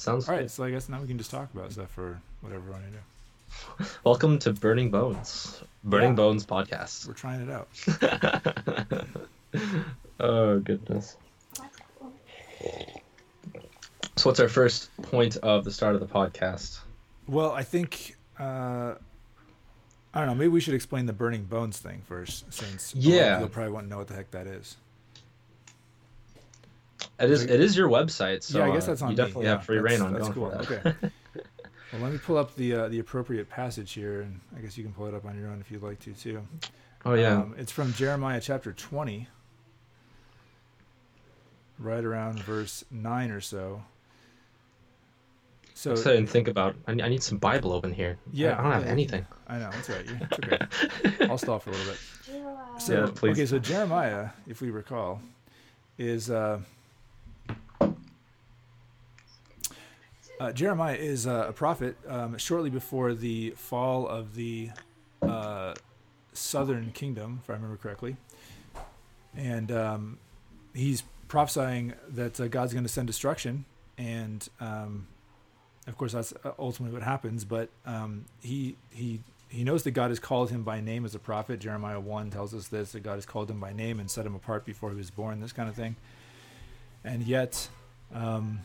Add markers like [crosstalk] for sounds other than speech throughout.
Sounds All right. So I guess now we can just talk about stuff or whatever we want to do. [laughs] Welcome to Burning Bones, Burning Yeah. Bones podcast. We're trying it out. [laughs] [laughs] oh goodness. So what's our first point of the start of the podcast? Well, I think uh, I don't know. Maybe we should explain the burning bones thing first, since a lot of Yeah. people probably want to know what the heck that is. It is Like- it is your website, so yeah, I guess uh, that's on you me. definitely yeah, have free reign on that's going cool. that. Okay. [laughs] well, let me pull up the uh, the appropriate passage here, and I guess you can pull it up on your own if you'd like to too. oh yeah. Um, it's from Jeremiah chapter 20, right around verse 9 or so. So, Let's sit and think about. I need, I need some Bible open here. Yeah, I don't have yeah. anything. I know, that's right. It's okay. [laughs] I'll stall for a little bit. So, Yeah, please. okay, so Jeremiah, if we recall, is. Uh, uh, Jeremiah is uh, a prophet um, shortly before the fall of the uh, southern kingdom, if I remember correctly. And um, he's prophesying that uh, God's going to send destruction. And um, of course, that's uh, ultimately what happens. But um, he, he, he knows that God has called him by name as a prophet. Jeremiah 1 tells us this that God has called him by name and set him apart before he was born, this kind of thing. And yet, um,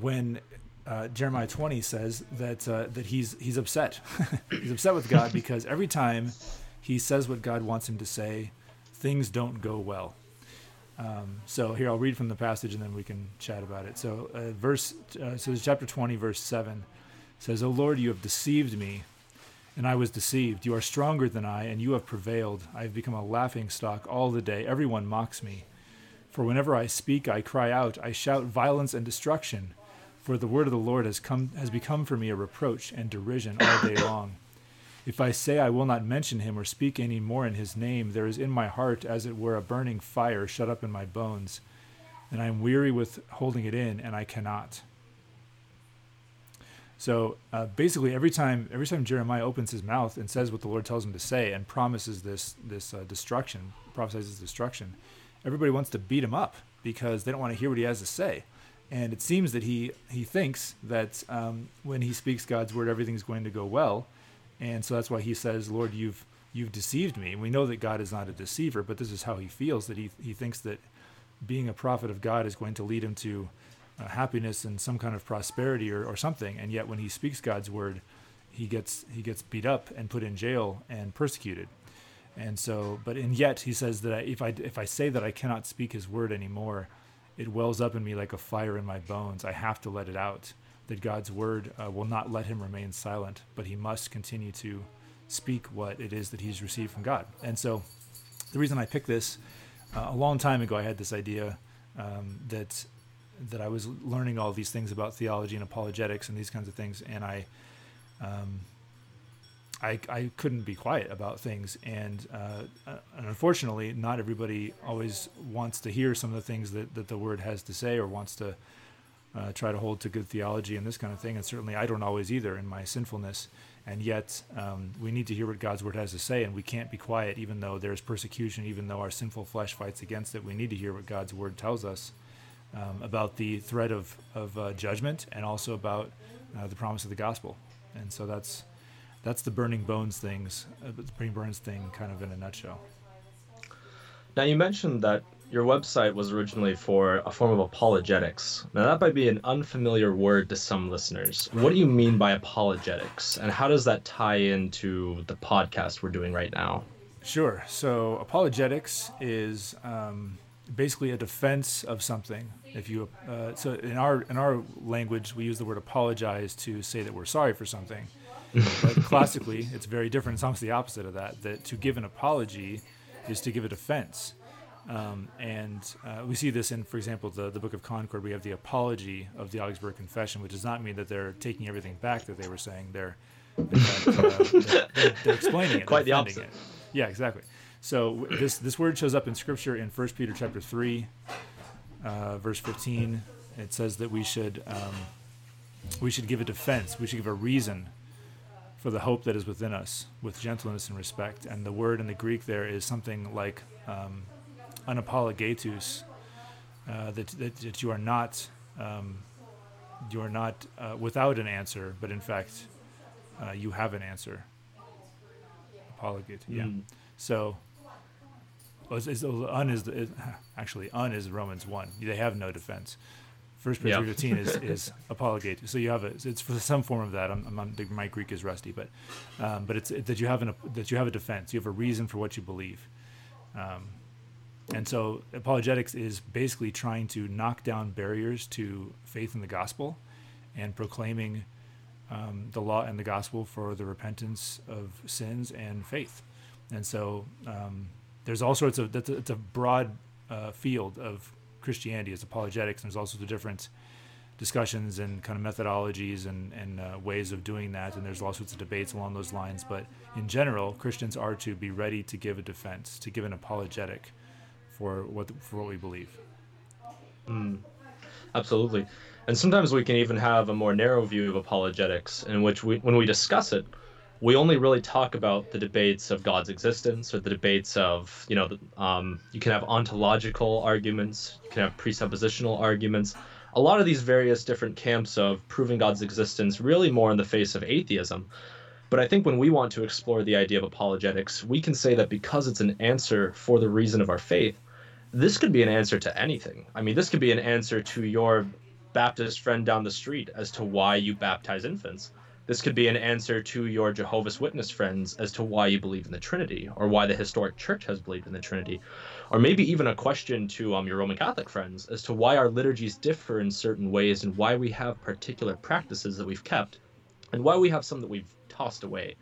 when uh, Jeremiah 20 says that uh, that he's he's upset. [laughs] he's upset with God because every time he says what God wants him to say, things don't go well. Um, so here I'll read from the passage and then we can chat about it. So uh, verse uh, so chapter 20 verse 7 says, "O Lord, you have deceived me, and I was deceived. You are stronger than I, and you have prevailed. I have become a laughing stock all the day. Everyone mocks me. For whenever I speak, I cry out. I shout violence and destruction. For the word of the Lord has come has become for me a reproach and derision all day [coughs] long. If I say I will not mention him or speak any more in his name, there is in my heart as it were a burning fire shut up in my bones, and I am weary with holding it in, and I cannot. So uh, basically, every time every time Jeremiah opens his mouth and says what the Lord tells him to say and promises this this uh, destruction, prophesies destruction, everybody wants to beat him up because they don't want to hear what he has to say. And it seems that he he thinks that um, when he speaks God's word, everything's going to go well, and so that's why he says, "Lord, you've you've deceived me." And we know that God is not a deceiver, but this is how he feels that he he thinks that being a prophet of God is going to lead him to uh, happiness and some kind of prosperity or, or something. And yet, when he speaks God's word, he gets he gets beat up and put in jail and persecuted. And so, but and yet he says that if I if I say that I cannot speak His word anymore, it wells up in me like a fire in my bones. I have to let it out. That God's word uh, will not let him remain silent, but he must continue to speak what it is that he's received from God. And so, the reason I picked this uh, a long time ago, I had this idea um, that that I was learning all these things about theology and apologetics and these kinds of things, and I. Um, I, I couldn't be quiet about things, and, uh, and unfortunately, not everybody always wants to hear some of the things that, that the word has to say or wants to uh, try to hold to good theology and this kind of thing. And certainly, I don't always either in my sinfulness. And yet, um, we need to hear what God's word has to say, and we can't be quiet, even though there's persecution, even though our sinful flesh fights against it. We need to hear what God's word tells us um, about the threat of, of uh, judgment and also about uh, the promise of the gospel. And so that's that's the burning bones things, uh, the burning burns thing, kind of in a nutshell. Now you mentioned that your website was originally for a form of apologetics. Now that might be an unfamiliar word to some listeners. What do you mean by apologetics, and how does that tie into the podcast we're doing right now? Sure. So apologetics is um, basically a defense of something. If you uh, so in our in our language, we use the word apologize to say that we're sorry for something. But [laughs] classically, it's very different. It's almost the opposite of that. That to give an apology is to give a defense. Um, and uh, we see this in, for example, the, the Book of Concord. We have the apology of the Augsburg Confession, which does not mean that they're taking everything back that they were saying. They're, in fact, uh, they're, they're, they're explaining it, [laughs] Quite the opposite. It. Yeah, exactly. So this this word shows up in Scripture in 1 Peter chapter three, uh, verse 15. It says that we should um, we should give a defense. We should give a reason for the hope that is within us with gentleness and respect. And the word in the Greek there is something like um, unapologetus, uh, that, that, that you are not um, you're not uh, without an answer, but in fact, uh, you have an answer. Apologate, yeah. Mm. So, is, is, un is, is [laughs] actually un is Romans one. They have no defense. First Peter Yeah. 15 is, [laughs] is apologate. So you have a, it's for some form of that. I'm, I'm my Greek is rusty, but um, but it's it, that you have an that you have a defense. You have a reason for what you believe. Um, and so apologetics is basically trying to knock down barriers to faith in the gospel and proclaiming um, the law and the gospel for the repentance of sins and faith. And so um, there's all sorts of that's a, it's a broad uh, field of Christianity as apologetics. And there's also the different discussions and kind of methodologies and, and uh, ways of doing that. And there's all sorts of debates along those lines. But in general, Christians are to be ready to give a defense, to give an apologetic for what for what we believe. Mm. Absolutely. And sometimes we can even have a more narrow view of apologetics in which we when we discuss it, we only really talk about the debates of God's existence or the debates of, you know, um, you can have ontological arguments, you can have presuppositional arguments. A lot of these various different camps of proving God's existence really more in the face of atheism. But I think when we want to explore the idea of apologetics, we can say that because it's an answer for the reason of our faith, this could be an answer to anything. I mean, this could be an answer to your Baptist friend down the street as to why you baptize infants. This could be an answer to your Jehovah's Witness friends as to why you believe in the Trinity, or why the historic church has believed in the Trinity, or maybe even a question to um, your Roman Catholic friends as to why our liturgies differ in certain ways and why we have particular practices that we've kept, and why we have some that we've tossed away.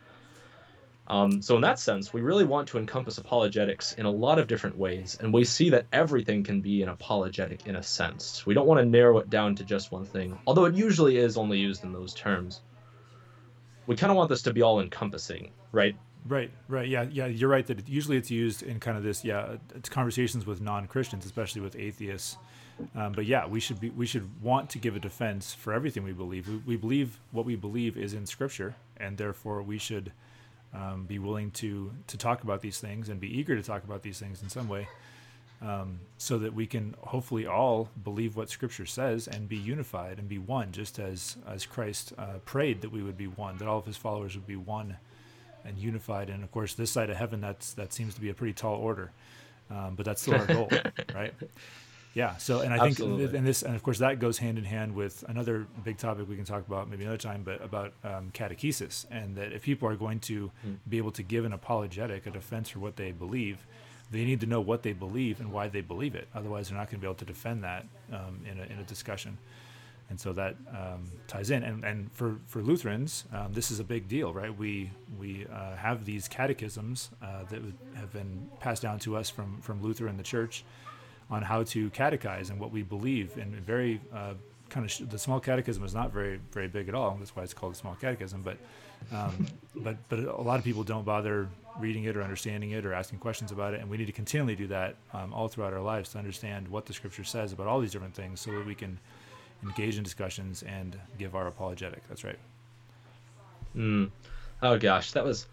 Um, so, in that sense, we really want to encompass apologetics in a lot of different ways, and we see that everything can be an apologetic in a sense. We don't want to narrow it down to just one thing, although it usually is only used in those terms. We kind of want this to be all encompassing, right? Right, right, yeah, yeah. You're right that usually it's used in kind of this, yeah, it's conversations with non-Christians, especially with atheists. Um, but yeah, we should be, we should want to give a defense for everything we believe. We, we believe what we believe is in Scripture, and therefore we should um, be willing to to talk about these things and be eager to talk about these things in some way, um, so that we can hopefully all believe what Scripture says and be unified and be one, just as as Christ uh, prayed that we would be one, that all of His followers would be one and unified. And of course, this side of heaven, that's that seems to be a pretty tall order, um, but that's still our goal, [laughs] right? Yeah. So, and I think, Absolutely. and this, and of course, that goes hand in hand with another big topic we can talk about maybe another time, but about um, catechesis, and that if people are going to Mm. be able to give an apologetic, a defense for what they believe, they need to know what they believe and why they believe it. Otherwise, they're not going to be able to defend that um, in a in a discussion. And so that um, ties in, and and for for Lutherans, um, this is a big deal, right? We we uh, have these catechisms uh, that have been passed down to us from from Luther and the Church on how to catechize and what we believe, and very uh, kind of sh- the small catechism is not very very big at all. That's why it's called the small catechism. But um, but but a lot of people don't bother reading it or understanding it or asking questions about it, and we need to continually do that um, all throughout our lives to understand what the Scripture says about all these different things, so that we can engage in discussions and give our apologetic. That's right. Mm. Oh gosh, that was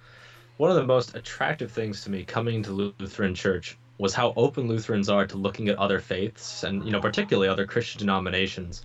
one of the most attractive things to me coming to Lutheran Church was how open Lutherans are to looking at other faiths and you know particularly other Christian denominations.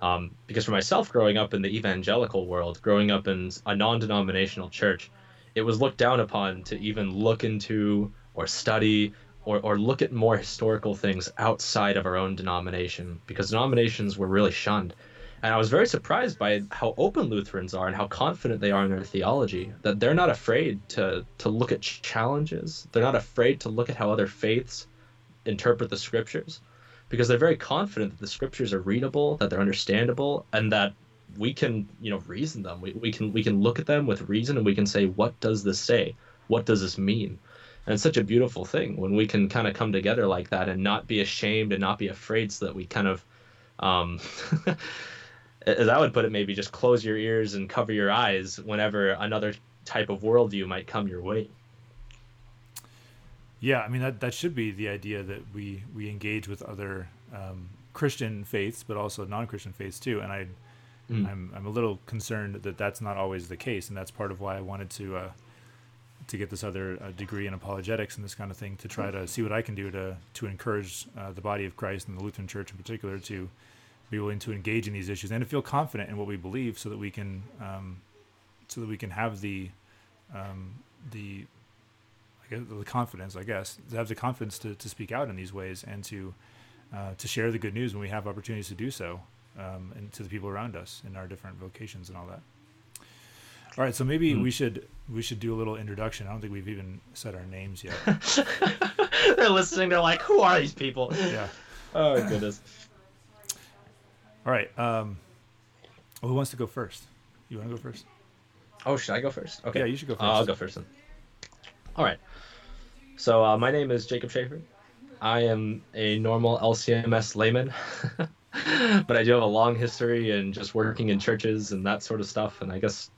Um, because for myself, growing up in the evangelical world, growing up in a non-denominational church, it was looked down upon to even look into or study or, or look at more historical things outside of our own denomination because denominations were really shunned. And I was very surprised by how open Lutherans are and how confident they are in their theology. That they're not afraid to to look at ch- challenges. They're not afraid to look at how other faiths interpret the scriptures, because they're very confident that the scriptures are readable, that they're understandable, and that we can you know reason them. We, we can we can look at them with reason and we can say what does this say? What does this mean? And it's such a beautiful thing when we can kind of come together like that and not be ashamed and not be afraid, so that we kind of um, [laughs] as I would put it, maybe just close your ears and cover your eyes whenever another type of worldview might come your way. Yeah, I mean that that should be the idea that we we engage with other um, Christian faiths, but also non-Christian faiths too. And I, Mm. I'm I'm a little concerned that that's not always the case, and that's part of why I wanted to uh, to get this other uh, degree in apologetics and this kind of thing to try to see what I can do to to encourage uh, the body of Christ and the Lutheran Church in particular to be willing to engage in these issues and to feel confident in what we believe, so that we can um, so that we can have the um, the the confidence, I guess, to have the confidence to, to speak out in these ways and to uh, to share the good news when we have opportunities to do so, um, and to the people around us in our different vocations and all that. All right, so maybe mm-hmm. we should we should do a little introduction. I don't think we've even said our names yet. [laughs] they're listening. They're like, "Who are these people?" Yeah. [laughs] Oh goodness. All right. Um, who wants to go first? You want to go first? Oh, should I go first? Okay. Yeah, you should go first. Uh, I'll go first then. All right. So uh, my name is Jacob Schaefer. I am a normal LCMS layman, [laughs] but I do have a long history in just working in churches and that sort of stuff. And I guess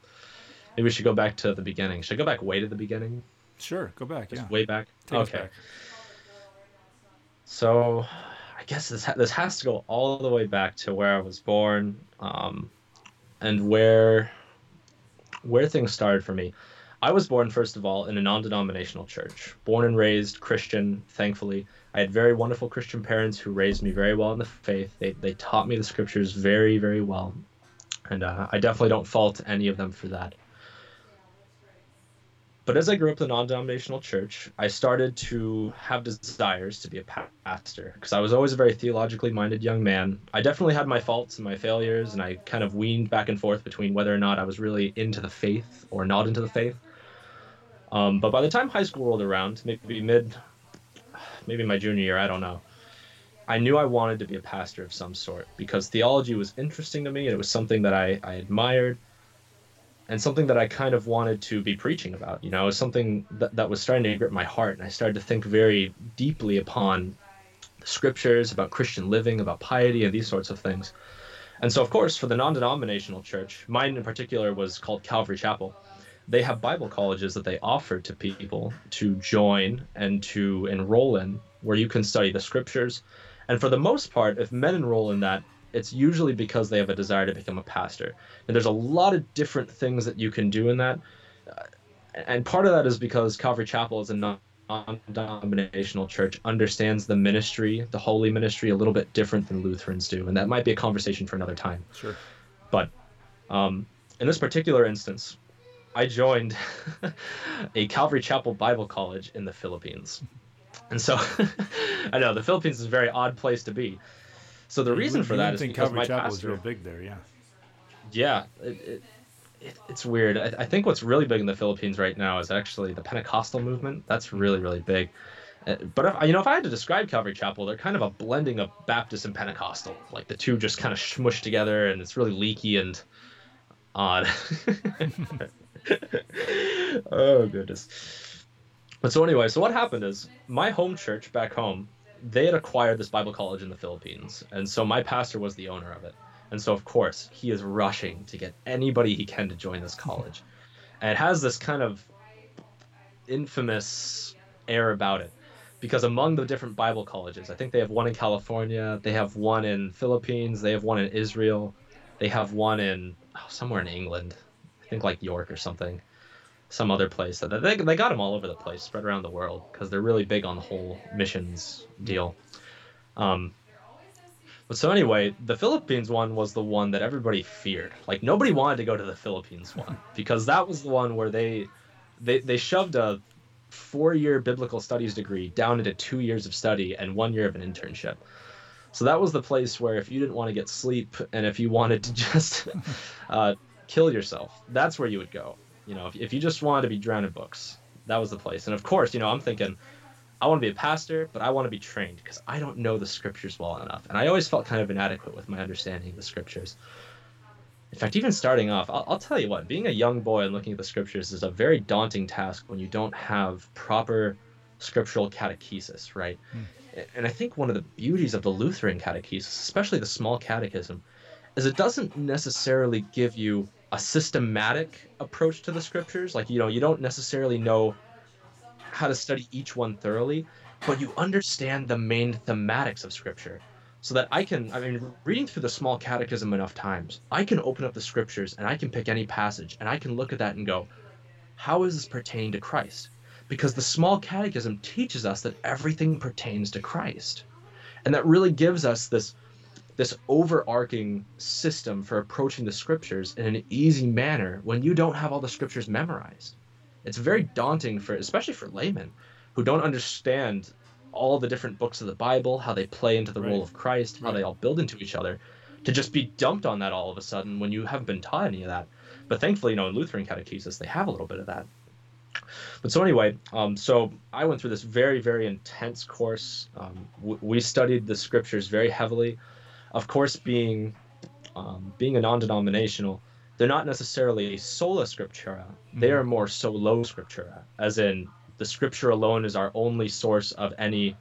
maybe we should go back to the beginning. Should I go back way to the beginning? Sure, go back. Just yeah. way back. Take okay. Back. So, I guess this ha- this has to go all the way back to where I was born, um, and where where things started for me. I was born, first of all, in a non denominational church. Born and raised Christian, thankfully. I had very wonderful Christian parents who raised me very well in the faith. They, they taught me the scriptures very, very well. And uh, I definitely don't fault any of them for that. But as I grew up in a non denominational church, I started to have desires to be a pastor because I was always a very theologically minded young man. I definitely had my faults and my failures, and I kind of weaned back and forth between whether or not I was really into the faith or not into the faith. Um, but by the time high school rolled around, maybe mid, maybe my junior year, I don't know. I knew I wanted to be a pastor of some sort because theology was interesting to me and it was something that I, I admired and something that I kind of wanted to be preaching about. You know, it was something that, that was starting to grip my heart. And I started to think very deeply upon the scriptures, about Christian living, about piety, and these sorts of things. And so, of course, for the non denominational church, mine in particular was called Calvary Chapel they have Bible colleges that they offer to people to join and to enroll in, where you can study the scriptures. And for the most part, if men enroll in that, it's usually because they have a desire to become a pastor. And there's a lot of different things that you can do in that. And part of that is because Calvary Chapel is a non denominational church, understands the ministry, the holy ministry, a little bit different than Lutherans do. And that might be a conversation for another time. Sure. But um, in this particular instance, I joined [laughs] a Calvary Chapel Bible College in the Philippines. And so [laughs] I know the Philippines is a very odd place to be. So the reason for that is think because Calvary my Chapel pastor, is real big there, yeah. Yeah, it, it, it, it's weird. I, I, think what's really big in the Philippines right now is actually the Pentecostal movement. That's really really big. Uh, but if, you know, if I had to describe Calvary Chapel, they're kind of a blending of Baptist and Pentecostal. Like the two just kind of smushed together, and it's really leaky and odd. [laughs] [laughs] oh goodness. But so anyway, so what happened is my home church back home, they had acquired this Bible college in the Philippines, and so my pastor was the owner of it. And so of course he is rushing to get anybody he can to join this college. And it has this kind of infamous air about it. Because among the different Bible colleges, I think they have one in California, they have one in Philippines, they have one in Israel, they have one in oh, somewhere in England think like York or something, some other place. They they got them all over the place, spread around the world, because they're really big on the whole missions deal. Um, but so anyway, the Philippines one was the one that everybody feared. Like nobody wanted to go to the Philippines one [laughs] because that was the one where they they they shoved a four-year biblical studies degree down into two years of study and one year of an internship. So that was the place where if you didn't want to get sleep and if you wanted to [laughs] just uh, kill yourself. That's where you would go. You know, if, if you just wanted to be drowned in books, that was the place. And of course, you know, I'm thinking, I want to be a pastor, but I want to be trained because I don't know the scriptures well enough. And I always felt kind of inadequate with my understanding of the scriptures. In fact, even starting off, I'll, I'll, tell you what, being a young boy and looking at the scriptures is a very daunting task when you don't have proper scriptural catechesis, right? Mm. And I think one of the beauties of the Lutheran catechesis, especially the small catechism, is it doesn't necessarily give you a systematic approach to the scriptures. Like, you know, you don't necessarily know how to study each one thoroughly, but you understand the main thematics of scripture. So that I can, I mean, reading through the small catechism enough times, I can open up the scriptures and I can pick any passage and I can look at that and go, how is this pertaining to Christ? Because the small catechism teaches us that everything pertains to Christ. And that really gives us this this overarching system for approaching the scriptures in an easy manner when you don't have all the scriptures memorized. It's very daunting for especially for laymen who don't understand all the different books of the Bible, how they play into the right. role of Christ, how right. they all build into each other, to just be dumped on that all of a sudden when you haven't been taught any of that. But thankfully, you know, in Lutheran catechesis, they have a little bit of that. But so anyway, um, so I went through this very, very intense course. Um, w- we studied the scriptures very heavily. Of course, being um, being a non-denominational, they're not necessarily sola scriptura. Mm-hmm. They are more solo scriptura, as in the scripture alone is our only source of any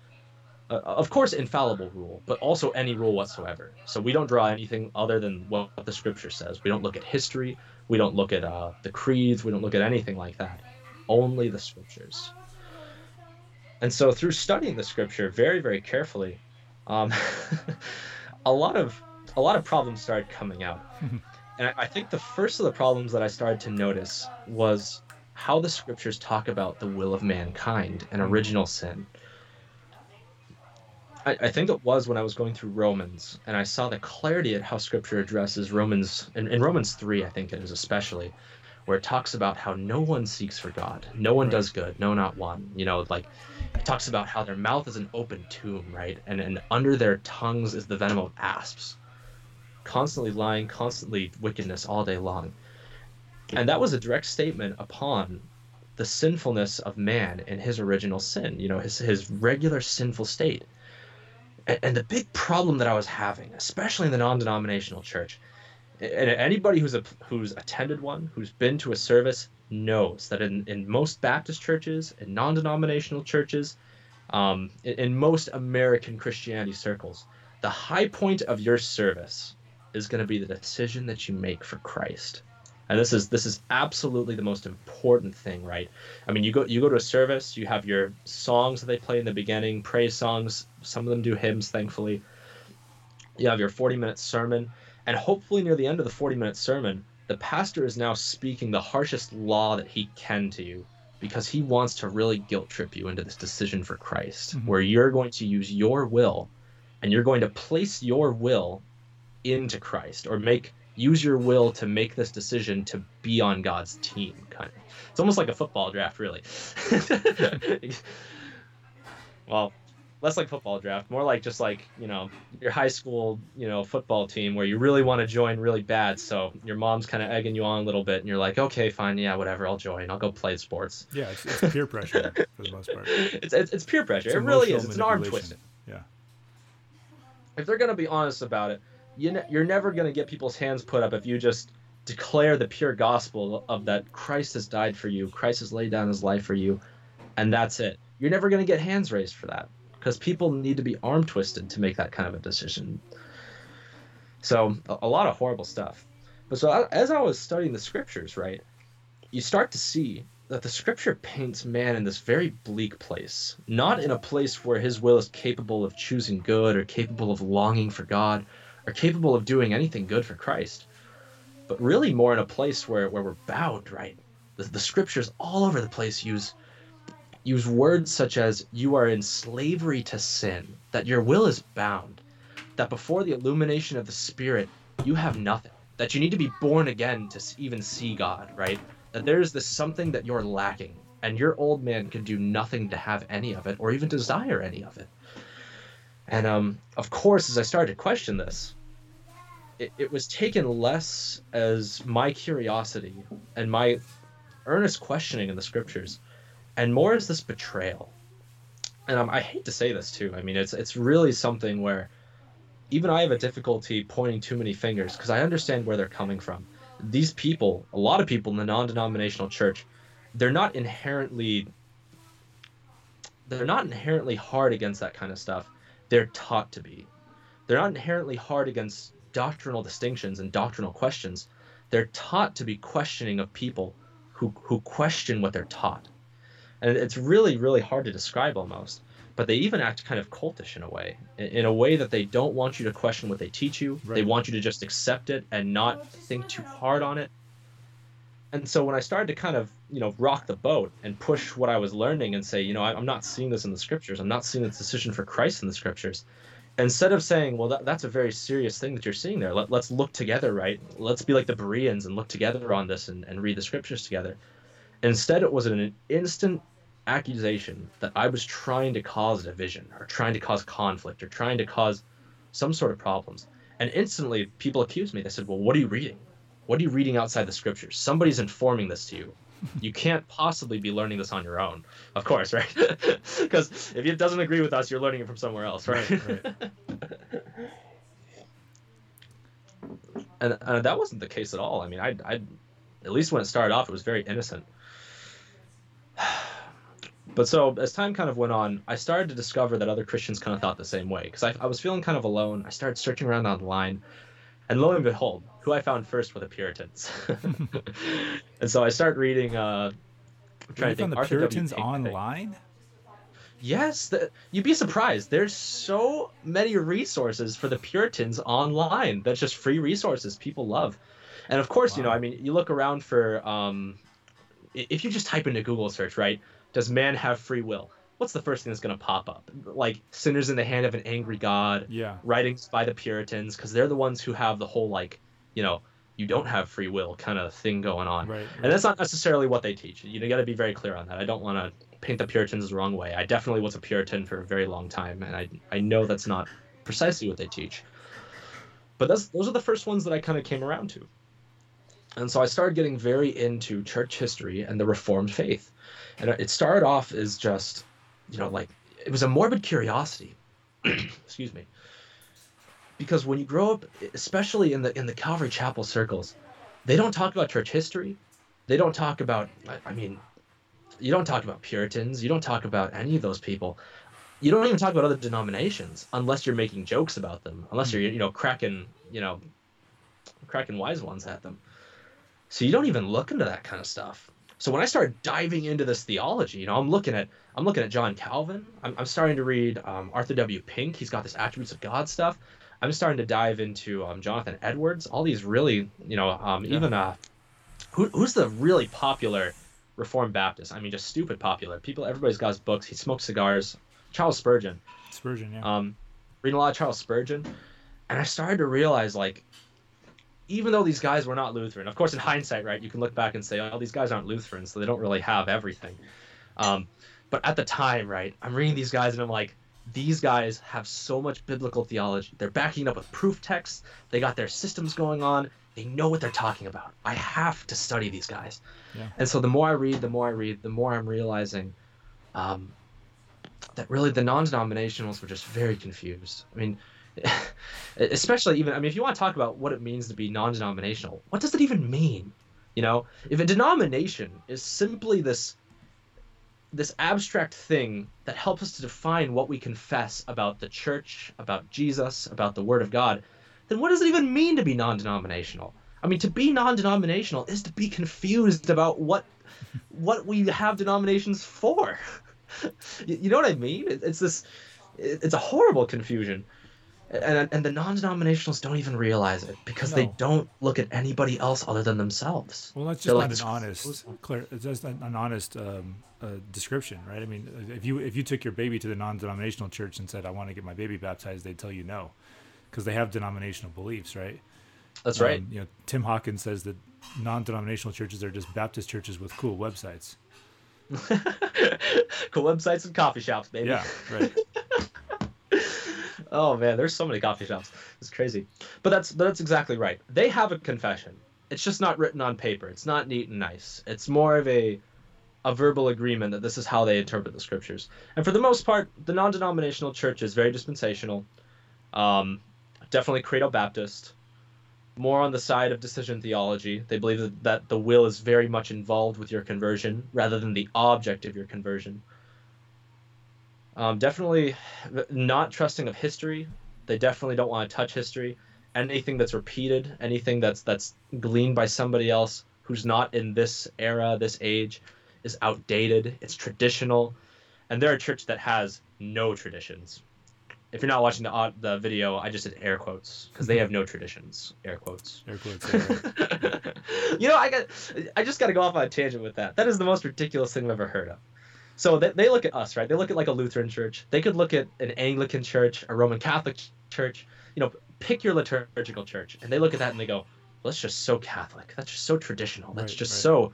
uh, of course infallible rule but also any rule whatsoever. So we don't draw anything other than what the scripture says. We don't look at history. We don't look at uh, the creeds. We don't look at anything like that. Only the scriptures. And so through studying the scripture very very carefully um, [laughs] a lot of a lot of problems started coming out [laughs] and I think the first of the problems that i started to notice was how the scriptures talk about the will of mankind and hmm. original sin. I, I, think it was when I was going through Romans and I saw the clarity at how scripture addresses Romans, in, in Romans 3, I think it is especially, where it talks about how no one seeks for God, no one right. does good, no, not one. You know, like it talks about how their mouth is an open tomb, right? And, and under their tongues is the venom of asps, constantly lying, constantly wickedness all day long. And that was a direct statement upon the sinfulness of man in his original sin, you know, his, his regular sinful state. And, and the big problem that I was having, especially in the non denominational church, and anybody who's a, who's attended one, who's been to a service, knows that in, in most Baptist churches, in non denominational churches, um, in, in most American Christianity circles, the high point of your service is going to be the decision that you make for Christ. And this is this is absolutely the most important thing right? I mean you go you go to a service you have your songs that they play in the beginning praise songs some of them do hymns thankfully you have your 40 minute sermon and hopefully near the end of the 40 minute sermon the pastor is now speaking the harshest law that he can to you because he wants to really guilt trip you into this decision for christ mm-hmm. where you're going to use your will and you're going to place your will into christ or make use your will to make this decision to be on God's team. Kind of, it's almost like a football draft, really. [laughs] [laughs] well, less like football draft, more like just like you know your high school you know football team where you really want to join really bad. So your mom's kind of egging you on a little bit, and you're like, okay, fine, yeah, whatever, I'll join. I'll go play sports. Yeah, it's, it's peer pressure [laughs] for the most part. It's it's, it's peer pressure. It's it really is. It's an arm twisting. Yeah. If they're gonna be honest about it, you ne- you're never going to get people's hands put up if you just declare the pure gospel of that Christ has died for you, Christ has laid down his life for you, and that's it. You're never going to get hands raised for that because people need to be arm twisted to make that kind of a decision. So, a, a lot of horrible stuff. But so, as I was studying the scriptures, right, you start to see that the scripture paints man in this very bleak place, not in a place where his will is capable of choosing good or capable of longing for God or capable of doing anything good for Christ, but really more in a place where, where we're bound, right? The, the scriptures all over the place use use words such as you are in slavery to sin, that your will is bound, that before the illumination of the Spirit, you have nothing, that you need to be born again to even see God, right? That there is this something that you're lacking, and your old man can do nothing to have any of it or even desire any of it. And um, of course, as I started to question this, it, it was taken less as my curiosity and my earnest questioning in the scriptures, and more is this betrayal. And um, I hate to say this too. I mean, it's it's really something where even I have a difficulty pointing too many fingers because I understand where they're coming from. These people, a lot of people in the non-denominational church, they're not inherently they're not inherently hard against that kind of stuff they're taught to be. They're not inherently hard against doctrinal distinctions and doctrinal questions. They're taught to be questioning of people who, who question what they're taught. And it's really, really hard to describe almost. But they even act kind of cultish in a way, in, a way that they don't want you to question what they teach you. Right. They want you to just accept it and not think too hard on it. And so when I started to kind of, you know, rock the boat and push what I was learning and say, you know, I'm not seeing this in the scriptures. I'm not seeing this decision for Christ in the scriptures instead of saying, well, that, that's a very serious thing that you're seeing there. Let, let's look together, right? Let's be like the Bereans and look together on this and, and read the scriptures together. Instead, it was an instant accusation that I was trying to cause division or trying to cause conflict or trying to cause some sort of problems. And instantly, people accused me. They said, well, what are you reading? What are you reading outside the scriptures? Somebody's informing this to you. You can't possibly be learning this on your own, of course, right? [laughs] Because if it doesn't agree with us, you're learning it from somewhere else, right? right, right. [laughs] and, and that wasn't the case at all. I mean, I, I, at least when it started off, it was very innocent. [sighs] But so as time kind of went on, I started to discover that other Christians kind of thought the same way because I, I was feeling kind of alone. I started searching around online, and lo and behold, who I found first were the Puritans. [laughs] and so I start reading. Uh, I'm trying you to think. the Puritans online. Yes, the, you'd be surprised. There's so many resources for the Puritans online. That's just free resources people love. And of course, wow. you know, I mean, you look around for um, if you just type into Google search, right? Does man have free will? What's the first thing that's going to pop up? Like sinners in the hand of an angry God. Yeah. Writings by the Puritans, because they're the ones who have the whole like, you know, you don't have free will kind of thing going on. Right, right. And that's not necessarily what they teach. You got to be very clear on that. I don't want to paint the Puritans the wrong way. I definitely was a Puritan for a very long time, and I I know that's not precisely what they teach. But that's those are the first ones that I kind of came around to. And so I started getting very into church history and the Reformed faith. And it started off as just, you know, like it was a morbid curiosity. [clears throat] Excuse me. Because when you grow up, especially in the in the Calvary Chapel circles, they don't talk about church history. They don't talk about I mean, you don't talk about Puritans, you don't talk about any of those people. You don't even talk about other denominations unless you're making jokes about them, unless hmm. you're you know cracking, you know, cracking wise ones at them. So you don't even look into that kind of stuff. So when I started diving into this theology, you know, I'm looking at I'm looking at John Calvin. I'm, I'm starting to read um, Arthur W. Pink. He's got this attributes of God stuff. I'm starting to dive into um, Jonathan Edwards. All these really, you know, um, yeah. even uh, who, who's the really popular Reformed Baptist? I mean, just stupid popular. People, everybody's got his books. He smokes cigars. Charles Spurgeon. Spurgeon, yeah. Um, reading a lot of Charles Spurgeon, and I started to realize like even though these guys were not Lutheran, of course, in hindsight, right, you can look back and say, oh, these guys aren't Lutheran, so they don't really have everything. Um, but at the time, right, I'm reading these guys and I'm like, these guys have so much biblical theology. They're backing up with proof texts. They got their systems going on. They know what they're talking about. I have to study these guys. Yeah. And so the more I read, the more I read, the more I'm realizing um, that really the non-denominationals were just very confused. I mean, [laughs] especially even I mean if you want to talk about what it means to be non-denominational, what does it even mean? You know, if a denomination is simply this this abstract thing that helps us to define what we confess about the church, about Jesus, about the word of God, then what does it even mean to be non-denominational? I mean, to be non-denominational is to be confused about what [laughs] what we have denominations for. [laughs] you know what I mean? It's this it's a horrible confusion and and the non-denominationals don't even realize it because no. they don't look at anybody else other than themselves. Well, that's just like, an honest, clear. It's just an honest um, uh, description, right? I mean, if you if you took your baby to the non-denominational church and said, "I want to get my baby baptized," they'd tell you no, because they have denominational beliefs, right? That's um, right. You know, Tim Hawkins says that non-denominational churches are just Baptist churches with cool websites. [laughs] cool websites and coffee shops, baby. Yeah, right. [laughs] oh man, there's so many coffee shops. It's crazy. But that's that's exactly right. They have a confession. It's just not written on paper. It's not neat and nice. It's more of a a verbal agreement that this is how they interpret the scriptures. And for the most part, the non-denominational church is very dispensational. Um, definitely Credo Baptist. More on the side of decision theology. They believe that, that the will is very much involved with your conversion rather than the object of your conversion. Um, definitely not trusting of history. They definitely don't want to touch history. Anything that's repeated, anything that's that's gleaned by somebody else who's not in this era, this age, is outdated. It's traditional, and they're a church that has no traditions. If you're not watching the the video, I just did air quotes because they have no traditions. Air quotes. Air quotes. [laughs] Yeah. you know, I got. I just got to go off on a tangent with that. That is the most ridiculous thing I've ever heard of. So they, they look at us, right? They look at like a Lutheran church. They could look at an Anglican church, a Roman Catholic church. You know, pick your liturgical church, and they look at that and they go, well, "That's just so Catholic. That's just so traditional. That's Right, just right. so."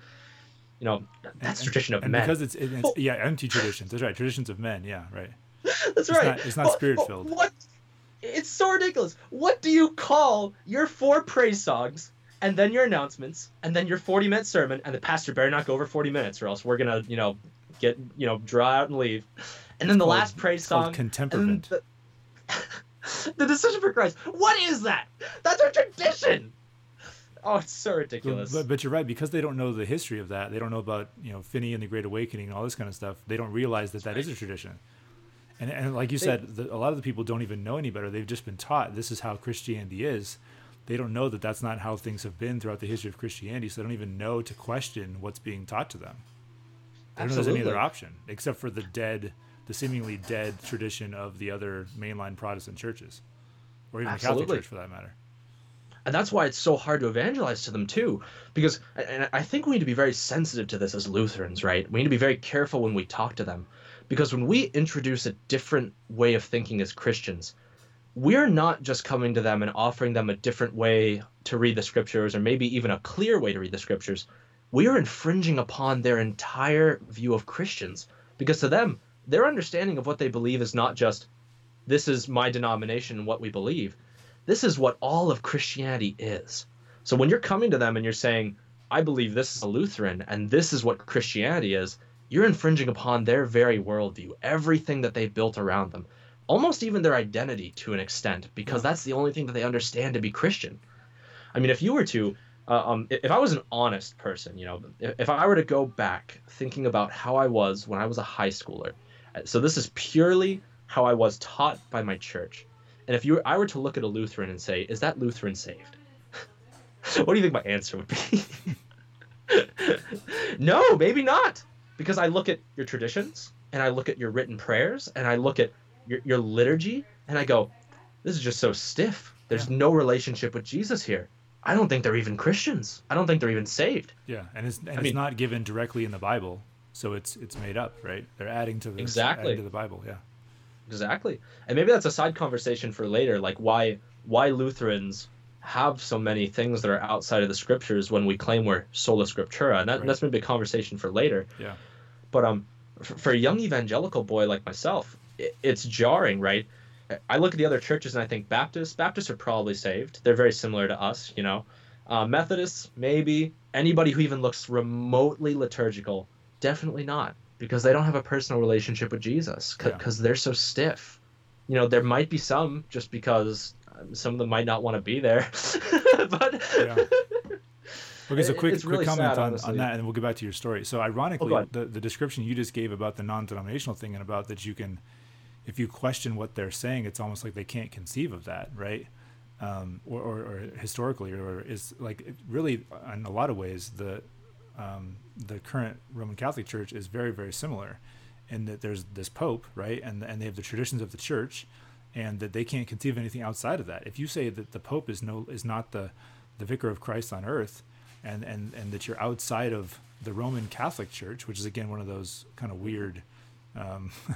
You know, that's And- tradition of and men. because it's, it- it's yeah empty traditions. That's right. Traditions of men. Yeah, right. [laughs] That's right. not- it's not But- spirit-filled. but What? It's so ridiculous. What do you call your four praise songs, and then your announcements, and then your forty-minute sermon, and the pastor better not go over forty minutes, or else we're gonna, you know, get, you know, draw out and leave. And then the called- last praise song, contemporament. and the, [laughs] the decision for Christ. What is that? That's our tradition. Oh, it's so ridiculous. but, but you're right because they don't know the history of that. They don't know about you know Finney and the Great Awakening and all this kind of stuff. They don't realize that that is a tradition. And and like you They- said, the, a lot of the people don't even know any better. They've just been taught this is how Christianity is. They don't know that that's not how things have been throughout the history of Christianity. So they don't even know to question what's being taught to them. They don't know there's any other option except for the dead, the seemingly dead tradition of the other mainline Protestant churches, or even the Catholic Church for that matter. and that's why it's so hard to evangelize to them too because and i think we need to be very sensitive to this as lutherans right? We need to be very careful when we talk to them because when we introduce a different way of thinking as christians we're not just coming to them and offering them a different way to read the scriptures or maybe even a clear way to read the scriptures we are infringing upon their entire view of christians because to them their understanding of what they believe is not just this is my denomination and what we believe this is what all of Christianity is. So when you're coming to them and you're saying, I believe this is a Lutheran and this is what Christianity is, you're infringing upon their very worldview, everything that they built around them, almost even their identity to an extent, because that's the only thing that they understand to be Christian. I mean, if you were to, um, if I was an honest person, you know, if, I were to go back thinking about how I was when I was a high schooler, uh, so this is purely how I was taught by my church. And if you I were to look at a Lutheran and say, "Is that Lutheran saved?" [laughs] what do you think my answer would be? [laughs] no, maybe not, because I look at your traditions and I look at your written prayers and I look at your, your liturgy and I go, "This is just so stiff. There's no relationship with Jesus here. I don't think they're even Christians. I don't think they're even saved." Yeah, and it's and it's mean- not given directly in the Bible, so it's it's made up, right? They're adding to the Exactly. adding to the Bible. Yeah, Exactly. And maybe that's a side conversation for later, like why why Lutherans have so many things that are outside of the scriptures when we claim we're sola scriptura. And that, Right. that's maybe a conversation for later. yeah, But um for, for a young evangelical boy like myself, it, it's jarring, right? I look at the other churches and I think Baptists, Baptists are probably saved. They're very similar to us, you know. Uh, Methodists, maybe. Anybody who even looks remotely liturgical, definitely not, because they don't have a personal relationship with Jesus, Yeah. because they're so stiff. You know, there might be some just because um, some of them might not want to be there, [laughs] but Yeah. Okay, so It- quick, quick really comment sad, on, on that, and we'll get back to your story. So, ironically, ahead. the, the description you just gave about the non-denominational thing and about that you can, if you question what they're saying, it's almost like they can't conceive of that, right? Um, or, or, or historically, or is like really, in a lot of ways, the um, the current Roman Catholic Church is very, very similar, in that there's this Pope, right, and and they have the traditions of the Church, and that they can't conceive of anything outside of that. If you say that the Pope is no is not the the vicar of Christ on earth, and and and that you're outside of the Roman Catholic Church, which is again one of those kind of weird um, [laughs]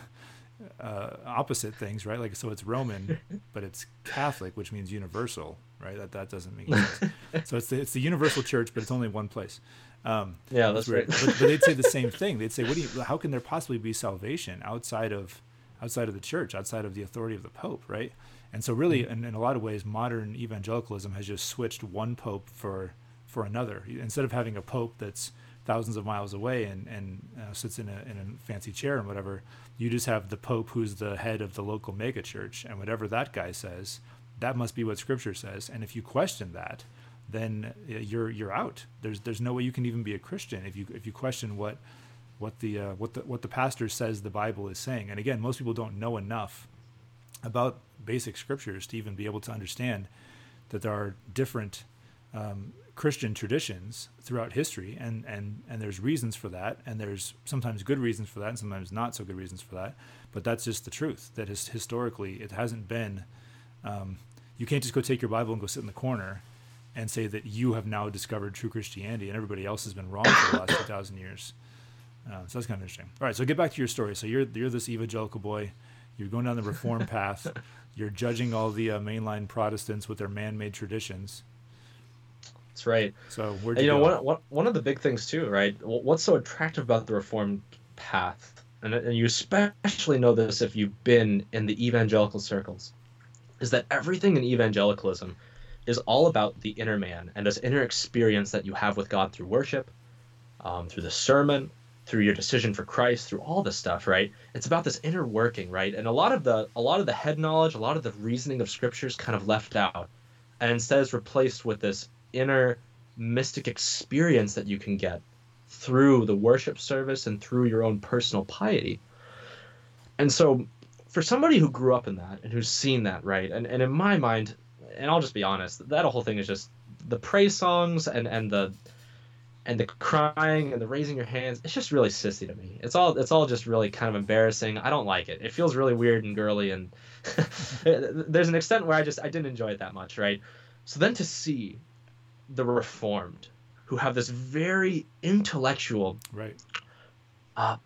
uh, opposite things, right? Like so, it's Roman, [laughs] but it's Catholic, which means universal, right? That that doesn't make sense. [laughs] so it's the, it's the universal church, but it's only one place. Um, yeah, that's weird. right. but, but they'd say the [laughs] same thing. They'd say, "What do you? How can there possibly be salvation outside of outside of the church, outside of the authority of the Pope, right?" And so, really, in, in a lot of ways, modern evangelicalism has just switched one pope for for another. Instead of having a pope that's thousands of miles away and and uh, sits in a in a fancy chair and whatever, you just have the pope who's the head of the local megachurch, and whatever that guy says, that must be what Scripture says. And if you question that, then uh, you're you're out. There's there's no way you can even be a Christian if you if you question what what the uh, what the what the pastor says the Bible is saying. And again, most people don't know enough about basic scriptures to even be able to understand that there are different um, Christian traditions throughout history, and and and there's reasons for that, and there's sometimes good reasons for that, and sometimes not so good reasons for that. But that's just the truth. That is historically, it hasn't been. Um, you can't just go take your Bible and go sit in the corner and say that you have now discovered true Christianity and everybody else has been wrong for the last 2,000 years. Uh, so that's kind of interesting. All right, so get back to your story. So you're you're this evangelical boy. You're going down the reform path. You're judging all the uh, mainline Protestants with their man-made traditions. That's right. So where you, you know, one, one, one of the big things too, right? What's so attractive about the reformed path, and, and you especially know this if you've been in the evangelical circles, is that everything in evangelicalism is all about the inner man and this inner experience that you have with God through worship, um, through the sermon, through your decision for Christ, through all this stuff, right? It's about this inner working, right? And a lot of the a lot of the head knowledge, a lot of the reasoning of scriptures kind of left out, and instead is replaced with this inner mystic experience that you can get through the worship service and through your own personal piety. And so for somebody who grew up in that and who's seen that, right? And and in my mind, and I'll just be honest, that whole thing is just the praise songs and and the and the crying and the raising your hands, it's just really sissy to me. It's all it's all just really kind of embarrassing. I don't like it. It feels really weird and girly and [laughs] there's an extent where I just I didn't enjoy it that much, right? So then to see the reformed who have this very intellectual right. uh,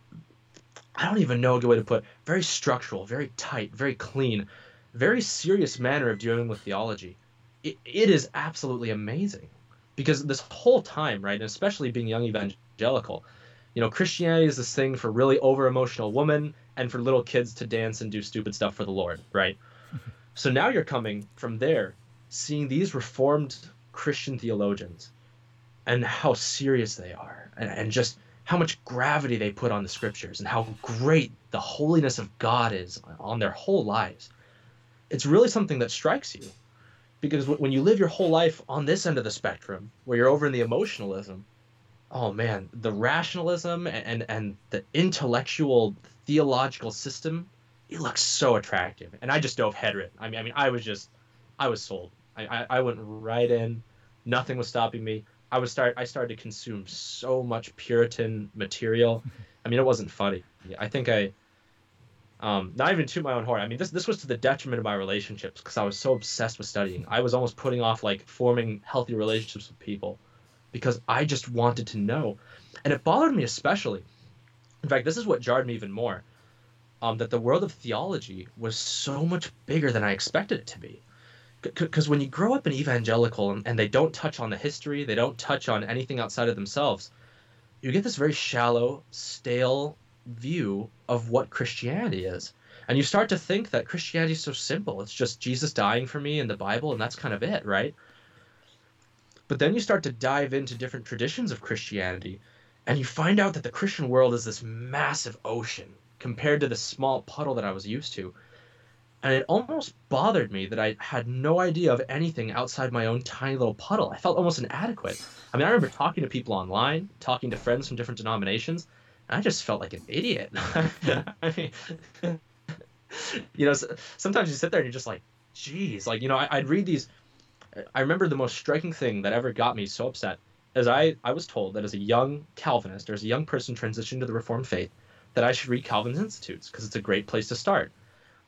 I don't even know a good way to put it, very structural, very tight, very clean, very serious manner of dealing with theology. It, it is absolutely amazing because this whole time, right, and especially being young evangelical, you know, Christianity is this thing for really over emotional women and for little kids to dance and do stupid stuff for the Lord, right? [laughs] so now you're coming from there, seeing these reformed Christian theologians and how serious they are and, and just how much gravity they put on the scriptures and how great the holiness of God is on their whole lives. It's really something that strikes you because when you live your whole life on this end of the spectrum, where you're over in the emotionalism, oh man, the rationalism and and the intellectual theological system, it looks so attractive, and I just dove head. I mean, I mean, I was just, I was sold. I, I, I went right in. Nothing was stopping me. I was start. I started to consume so much Puritan material. [laughs] I mean, it wasn't funny. I think I, um, not even to my own horn. I mean, this this was to the detriment of my relationships because I was so obsessed with studying. I was almost putting off like forming healthy relationships with people because I just wanted to know, and it bothered me especially. In fact, this is what jarred me even more. Um, that the world of theology was so much bigger than I expected it to be because when you grow up in evangelical and, and they don't touch on the history, they don't touch on anything outside of themselves, you get this very shallow, stale view of what Christianity is. And you start to think that Christianity is so simple. It's just Jesus dying for me in the Bible, and that's kind of it, right? But then you start to dive into different traditions of Christianity, and you find out that the Christian world is this massive ocean compared to the small puddle that I was used to and it almost bothered me that I had no idea of anything outside my own tiny little puddle. I felt almost inadequate. I mean, I remember talking to people online, talking to friends from different denominations, and I just felt like an idiot. [laughs] I mean, [laughs] you know, sometimes you sit there and you're just like, geez, like, you know, I, would read these. I remember the most striking thing that ever got me so upset is I, I was told that as a young Calvinist or as a young person transitioning to the Reformed faith, that I should read Calvin's Institutes because it's a great place to start.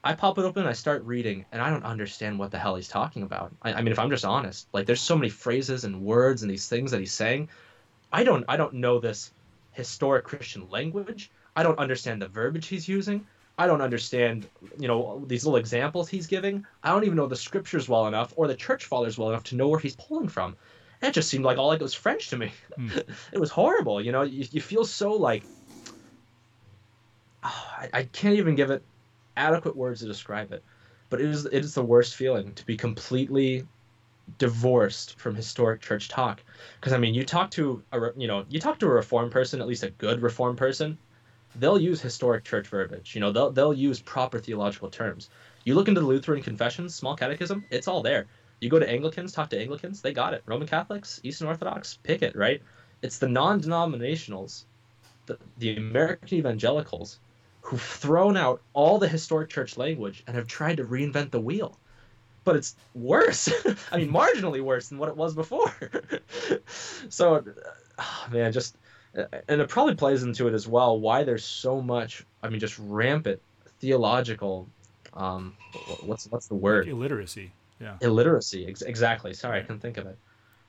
I pop it open, and I start reading, and I don't understand what the hell he's talking about. I, I, mean, if I'm just honest, like there's so many phrases and words and these things that he's saying. I don't I don't know this historic Christian language. I don't understand the verbiage he's using. I don't understand, you know, these little examples he's giving. I don't even know the scriptures well enough or the church fathers well enough to know where he's pulling from. And it just seemed like all like it was French to me. Mm. [laughs] it was horrible. You know, you, you feel so like oh, [sighs] I, I can't even give it adequate words to describe it, but it is it is the worst feeling to be completely divorced from historic church talk. Because I mean, you talk to a you know you talk to a reform person, at least a good reform person, they'll use historic church verbiage. You know, they'll they'll use proper theological terms. You look into the Lutheran confessions, small catechism, it's all there. You go to Anglicans, talk to Anglicans, they got it. Roman Catholics, Eastern Orthodox, pick it, right? It's the non-denominationals, the, the American evangelicals who've thrown out all the historic church language and have tried to reinvent the wheel. But it's worse. [laughs] I mean, marginally worse than what it was before. [laughs] so, oh, man, just and it probably plays into it as well why there's so much. I mean, just rampant theological. Um, what's what's the word? Illiteracy. Yeah. Illiteracy. Ex- exactly. Sorry, I couldn't think of it.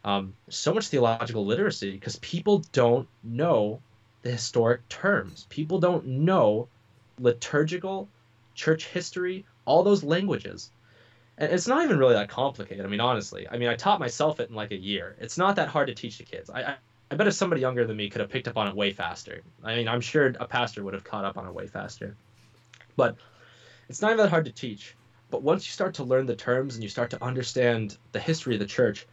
Um, so much theological literacy because people don't know the historic terms. People don't know liturgical, church history, all those languages. And it's not even really that complicated. I mean, honestly, I mean, I taught myself it in like a year. It's not that hard to teach the kids. I, I, I bet if somebody younger than me could have picked up on it way faster. I mean, I'm sure a pastor would have caught up on it way faster. But it's not even that hard to teach. But once you start to learn the terms and you start to understand the history of the church,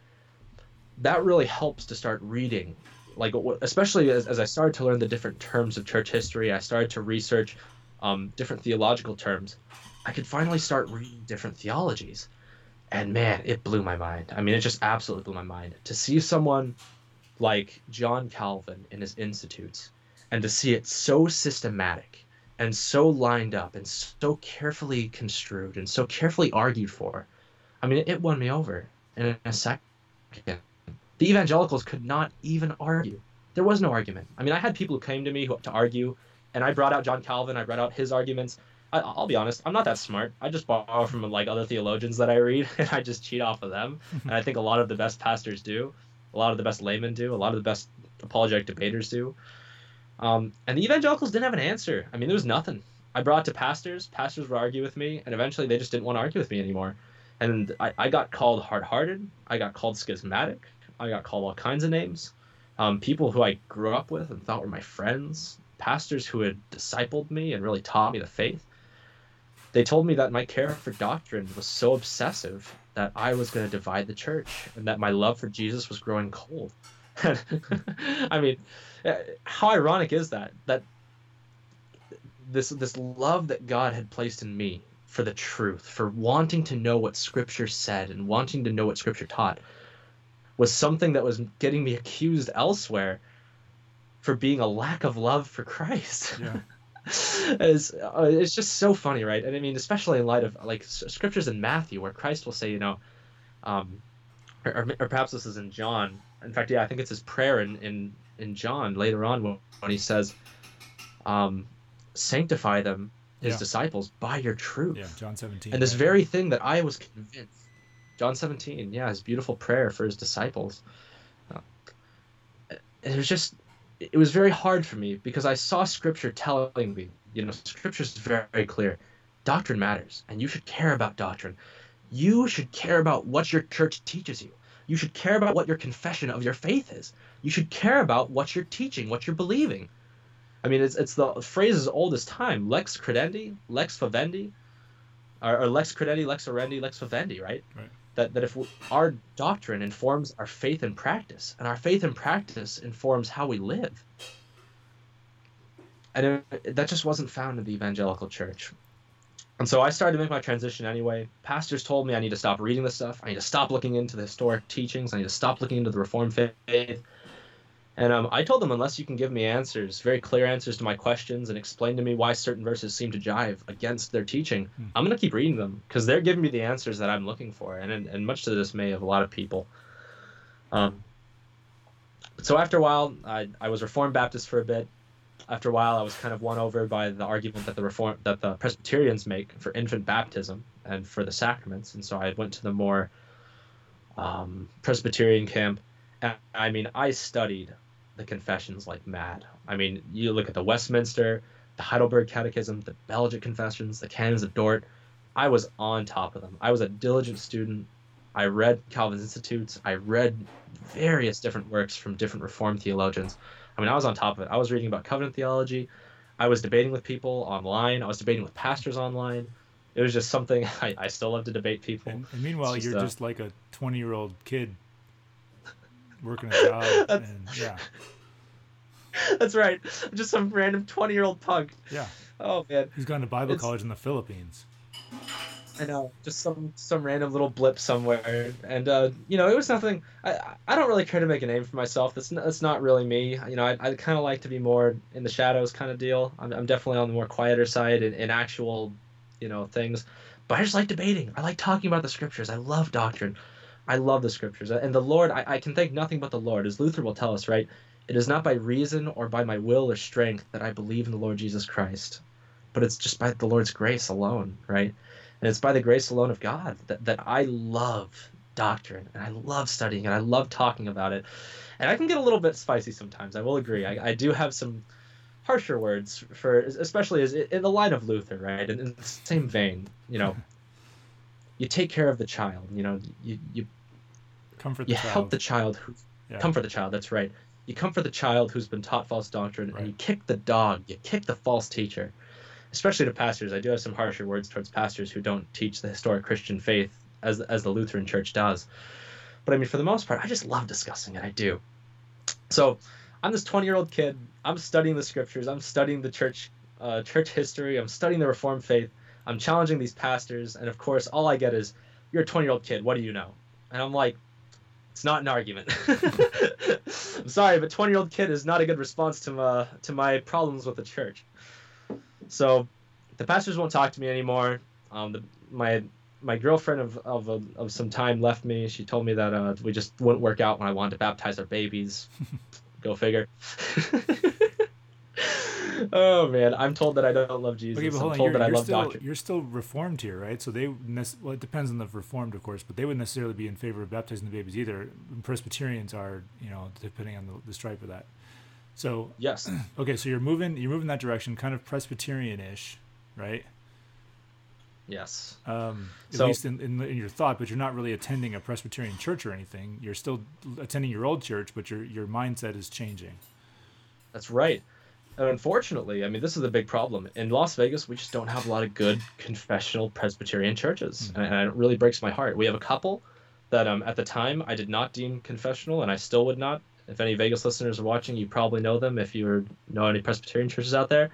that really helps to start reading. Like, especially as, as I started to learn the different terms of church history, I started to research um, different theological terms. I could finally start reading different theologies. And man, it blew my mind. I mean, it just absolutely blew my mind. To see someone like John Calvin in his Institutes and to see it so systematic and so lined up and so carefully construed and so carefully argued for. I mean, it won me over in a second. The evangelicals could not even argue. There was no argument. I mean, I had people who came to me who, to argue, and I brought out John Calvin, I brought out his arguments. I, will be honest, I'm not that smart. I just borrow from like other theologians that I read, [laughs] and I just cheat off of them. [laughs] and I think a lot of the best pastors do, a lot of the best laymen do, a lot of the best apologetic debaters do. Um, and the evangelicals didn't have an answer. I mean, there was nothing. I brought it to pastors. Pastors would argue with me, and eventually they just didn't want to argue with me anymore. And I, I got called hard-hearted. I got called schismatic. I got called all kinds of names. Um, people who I grew up with and thought were my friends, pastors who had discipled me and really taught me the faith. They told me that my care for doctrine was so obsessive that I was going to divide the church and that my love for Jesus was growing cold. [laughs] I mean, uh, how ironic is that? That this this love that God had placed in me for the truth, for wanting to know what Scripture said and wanting to know what Scripture taught, was something that was getting me accused elsewhere for being a lack of love for Christ. Yeah. [laughs] it's, uh, it's just so funny, right? And I mean, especially in light of like scriptures in Matthew, where Christ will say, you know, um, or, or, perhaps this is in John. In fact, yeah, I think it's his prayer in in, in John later on when, when he says, um, "Sanctify them, his yeah. disciples, by your truth." Yeah, John seventeen. And this very thing that I was convinced, John seventeen, yeah, his beautiful prayer for his disciples. Uh, it was just it was very hard for me because I saw scripture telling me, you know, scripture is very, clear. Doctrine matters, and you should care about doctrine. You should care about what your church teaches you. You should care about what your confession of your faith is. You should care about what you're teaching, what you're believing. I mean, it's, it's the phrase as old as time. Lex credendi, lex vivendi, or, or lex credendi, lex orandi, lex vivendi, right? Right that, that if our doctrine informs our faith and practice, and our faith and practice informs how we live. And it, that just wasn't found in the evangelical church. And so I started to make my transition anyway. Pastors told me I need to stop reading this stuff. I need to stop looking into the historic teachings. I need to stop looking into the Reformed faith. And um, I told them, unless you can give me answers, very clear answers to my questions, and explain to me why certain verses seem to jive against their teaching, hmm. I'm going to keep reading them because they're giving me the answers that I'm looking for, and, and, and much to the dismay of a lot of people. Um, so after a while, I, I was Reformed Baptist for a bit. After a while, I was kind of won over by the argument that the Reform that the Presbyterians make for infant baptism and for the sacraments, and so I went to the more um, Presbyterian camp. And I mean, I studied the confessions like mad. I mean, you look at the Westminster, the Heidelberg Catechism, the Belgic Confessions, the Canons of Dort. I was on top of them. I was a diligent student. I read Calvin's Institutes. I read various different works from different Reformed theologians. I mean, I was on top of it. I was reading about covenant theology. I was debating with people online. I was debating with pastors online. It was just something [laughs] I, I still love to debate people. And, and meanwhile, just, you're uh, just like a 20 year old kid working a job. [laughs] and, yeah. That's right. just some random 20 year old punk. Yeah. Oh, man. He's gone to Bible it's... college in the Philippines. I know, just some some random little blip somewhere, and uh, you know, it was nothing. I I don't really care to make a name for myself. That's not, that's not really me. You know, I, I kind of like to be more in the shadows kind of deal. I'm, I'm definitely on the more quieter side in, in actual, you know, things. But I just like debating. I like talking about the scriptures. I love doctrine. I love the scriptures. And the Lord, I, I can thank nothing but the Lord. As Luther will tell us, right? It is not by reason or by my will or strength that I believe in the Lord Jesus Christ, but it's just by the Lord's grace alone, right? And it's by the grace alone of God that, that I love doctrine and I love studying and I love talking about it. And I can get a little bit spicy sometimes. I will agree. I, I do have some harsher words for especially as in the line of Luther, right? In, in the same vein, you know, [laughs] you take care of the child. You know, you you Comfort the you child. help the child who Yeah. comfort the child. That's right. You comfort the child who's been taught false doctrine, Right. and you kick the dog. You kick the false teacher. Especially to pastors, I do have some harsher words towards pastors who don't teach the historic Christian faith as as the Lutheran Church does. But I mean, for the most part, I just love discussing it. I do. So, I'm this 20 year old kid. I'm studying the scriptures. I'm studying the church, uh, church history. I'm studying the Reformed faith. I'm challenging these pastors, and of course, all I get is, "You're a 20 year old kid. What do you know?" And I'm like, "It's not an argument." [laughs] I'm sorry, but 20 year old kid is not a good response to my to my problems with the church. So, the pastors won't talk to me anymore. Um, the, my my girlfriend of, of, of some time left me. She told me that uh, we just wouldn't work out when I wanted to baptize our babies. [laughs] Go figure. [laughs] [laughs] oh man, I'm told that I don't love Jesus. Okay, but I'm hold on. told You're, that I love still doctrine. you're still reformed here, right? So they well, it depends on the reformed, of course, but they wouldn't necessarily be in favor of baptizing the babies either. Presbyterians are, you know, depending on the, the stripe of that. So Yes. [clears throat] okay, so you're moving you're moving that direction, kind of Presbyterian-ish, right? Yes. Um, at So- least in, in, in your thought, but you're not really attending a Presbyterian church or anything. You're still attending your old church, but your your mindset is changing. That's right. And unfortunately, I mean, this is the big problem. In Las Vegas, we just don't have a lot of good confessional Presbyterian churches. Mhm. And it really breaks my heart. We have a couple that um, at the time I did not deem confessional, and I still would not. If any Vegas listeners are watching, you probably know them if you know any Presbyterian churches out there.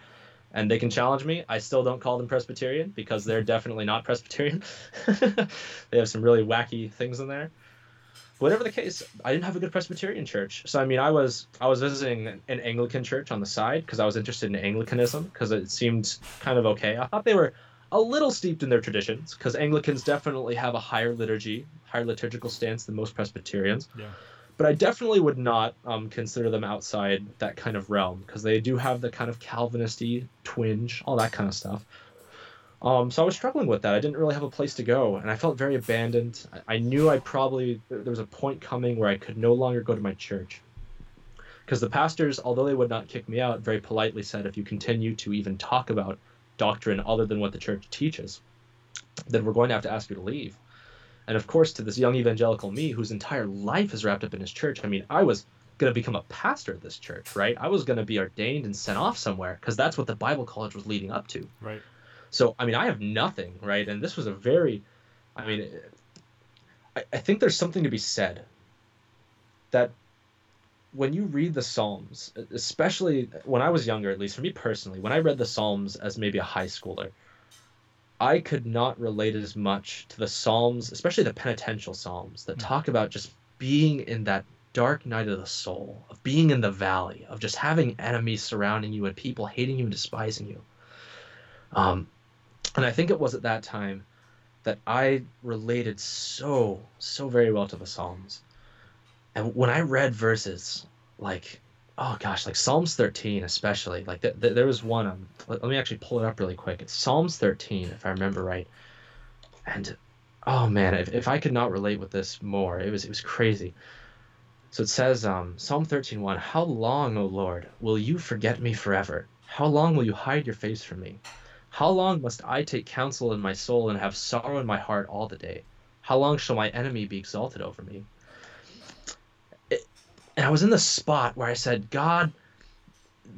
And they can challenge me. I still don't call them Presbyterian because they're definitely not Presbyterian. [laughs] they have some really wacky things in there whatever the case, I didn't have a good Presbyterian church. So I mean, I was I was visiting an Anglican church on the side because I was interested in Anglicanism because it seemed kind of okay. I thought they were a little steeped in their traditions because Anglicans definitely have a higher liturgy, higher liturgical stance than most Presbyterians. Yeah. But I definitely would not um, consider them outside that kind of realm because they do have the kind of Calvinisty twinge, all that kind of stuff. Um, so I was struggling with that. I didn't really have a place to go, and I felt very abandoned. I, I knew I probably there was a point coming where I could no longer go to my church, because the pastors, although they would not kick me out, very politely said, if you continue to even talk about doctrine other than what the church teaches, then we're going to have to ask you to leave. And of course, to this young evangelical me, whose entire life is wrapped up in his church, I mean, I was going to become a pastor at this church, right? I was going to be ordained and sent off somewhere because that's what the Bible college was leading up to. Right. So I mean, I have nothing, right? And this was a very, I mean, I, I think there's something to be said that when you read the Psalms, especially when I was younger, at least for me personally, when I read the Psalms as maybe a high schooler, I could not relate as much to the Psalms, especially the penitential Psalms that Mm. talk about just being in that dark night of the soul, of being in the valley, of just having enemies surrounding you and people hating you and despising you. Um, and I think it was at that time that I related so, so very well to the Psalms. And when I read verses like, oh gosh, like Psalms 13, especially, like th- th- there was one, um, let, let me actually pull it up really quick. It's Psalms 13, if I remember right. And oh man, if, if I could not relate with this more, it was, it was crazy. So it says, um, Psalm 13:1, How long, O Lord, will you forget me forever? How long will you hide your face from me? How long must I take counsel in my soul and have sorrow in my heart all the day? How long shall my enemy be exalted over me? It, and I was in the spot where I said, God,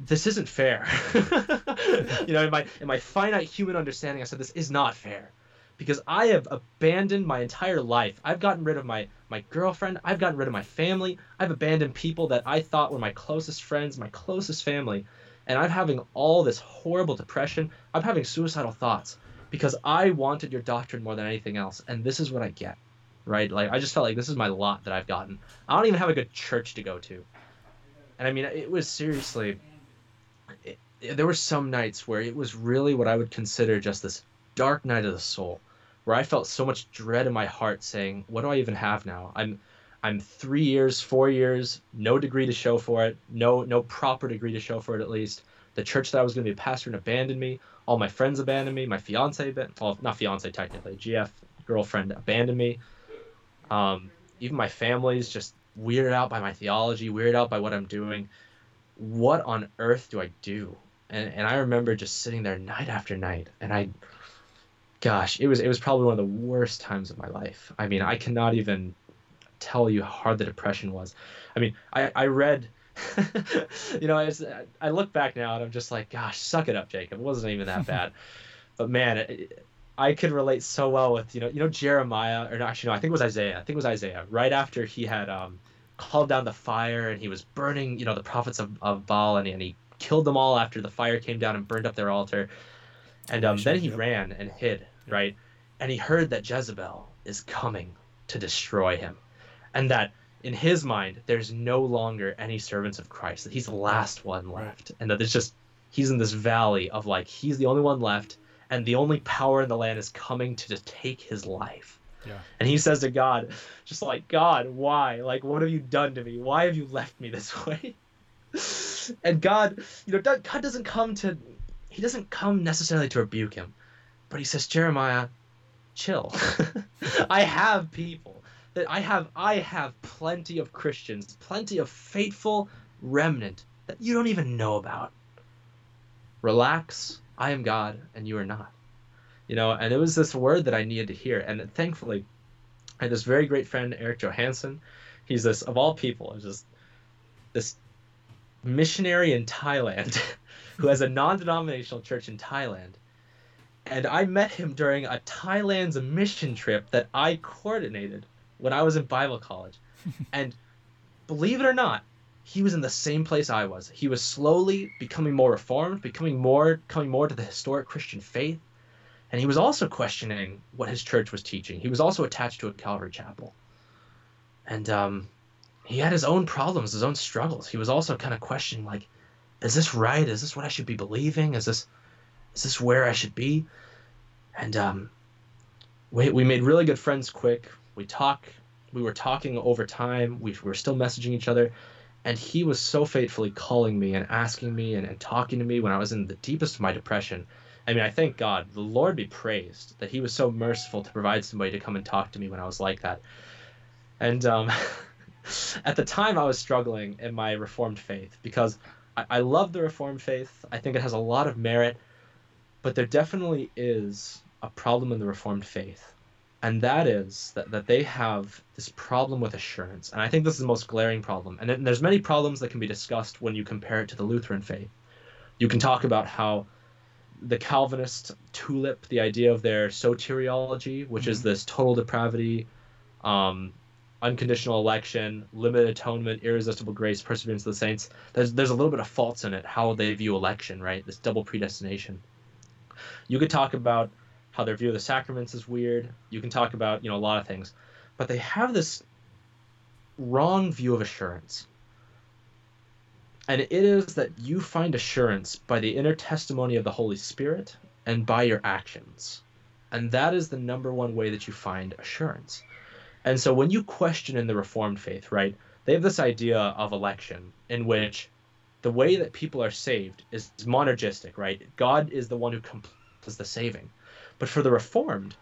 this isn't fair. [laughs] you know, in my in my finite human understanding, I said this is not fair. Because I have abandoned my entire life. I've gotten rid of my my girlfriend, I've gotten rid of my family, I've abandoned people that I thought were my closest friends, my closest family, and I'm having all this horrible depression. I'm having suicidal thoughts because I wanted your doctrine more than anything else, and this is what I get, right? Like I just felt like this is my lot that I've gotten. I don't even have a good church to go to, and I mean it was seriously. It, it- there were some nights where it was really what I would consider just this dark night of the soul, where I felt so much dread in my heart, saying, "What do I even have now? I'm." I'm three years, four years, no degree to show for it, no no proper degree to show for it at least. The church that I was going to be a pastor in abandoned me. All my friends abandoned me. My fiance, well, not fiance technically, GF girlfriend abandoned me. Um, even my family's just weirded out by my theology, weirded out by what I'm doing. what on earth do I do? And and I remember just sitting there night after night, and I, gosh, it was it was probably one of the worst times of my life. I mean, I cannot even tell you how hard the depression was. I mean, I I read. [laughs] you know, I, I look back now and I'm just like, gosh, suck it up, Jacob. It wasn't even that [laughs] bad. but man, it, I could relate so well with you know you know Jeremiah or actually no I think it was Isaiah I think it was Isaiah right after he had um, called down the fire and he was burning you know the prophets of, of Baal and, and he killed them all after the fire came down and burned up their altar and um, then he ran and hid right and he heard that Jezebel is coming to destroy him and that in his mind there's no longer any servants of Christ that he's the last one left and that there's just he's in this valley of like he's the only one left and the only power in the land is coming to just take his life. Yeah. And he says to God, just like, God, why? Like, what have you done to me? Why have you left me this [laughs] way? and God, you know, God doesn't come to, he doesn't come necessarily to rebuke him, but he says, Jeremiah, chill. [laughs] I have people that I have, I have plenty of Christians, plenty of faithful remnant that you don't even know about. Relax, I am God and you are not. You know, and it was this word that I needed to hear. And thankfully, I had this very great friend, Eric Johansson. He's this, of all people, just this missionary in Thailand [laughs] who has a non denominational church in Thailand. And I met him during a Thailand's mission trip that I coordinated when I was in Bible college. [laughs] and believe it or not, he was in the same place I was. He was slowly becoming more reformed, becoming more coming more to the historic Christian faith, and he was also questioning what his church was teaching. He was also attached to a Calvary chapel, and um, he had his own problems, his own struggles. He was also kind of questioning like, is this right? Is this what I should be believing? Is this is this where I should be? And um, we we made really good friends quick. We talk. We were talking over time. We were still messaging each other and he was so faithfully calling me and asking me and, and talking to me when I was in the deepest of my depression. I mean, I thank God, the Lord be praised, that He was so merciful to provide somebody to come and talk to me when I was like that. And um, [laughs] at the time, I was struggling in my Reformed faith because I, I love the Reformed faith. I think it has a lot of merit, but there definitely is a problem in the Reformed faith and that is that, that they have this problem with assurance. And i think this is the most glaring problem. And, and there's many problems that can be discussed when you compare it to the lutheran faith. You can talk about how the calvinist tulip the idea of their soteriology which mm-hmm. is this total depravity um, unconditional election limited atonement irresistible grace perseverance of the saints there's, there's a little bit of faults in it how they view election right? This double predestination. You could talk about how their view of the sacraments is weird. You can talk about, you know, a lot of things. But they have this wrong view of assurance. And it is that you find assurance by the inner testimony of the Holy Spirit and by your actions. And that is the number one way that you find assurance. And so when you question in the Reformed faith, right, they have this idea of election in which the way that people are saved is monergistic, right? God is the one who completes the saving. But for the Reformed,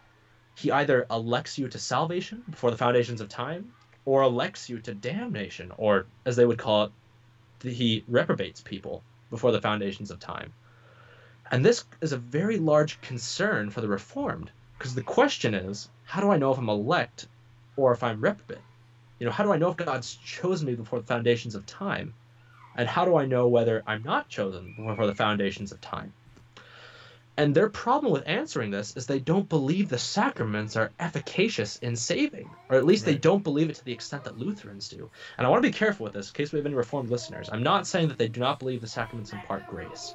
he either elects you to salvation before the foundations of time, or elects you to damnation, or as they would call it, he reprobates people before the foundations of time. And this is a very large concern for the Reformed, because the question is, how do I know if I'm elect or if I'm reprobate? You know, how do I know if God's chosen me before the foundations of time? And how do I know whether I'm not chosen before the foundations of time? And their problem with answering this is they don't believe the sacraments are efficacious in saving, or at least right. they don't believe it to the extent that Lutherans do. And I want to be careful with this in case we have any Reformed listeners. I'm not saying that they do not believe the sacraments impart grace.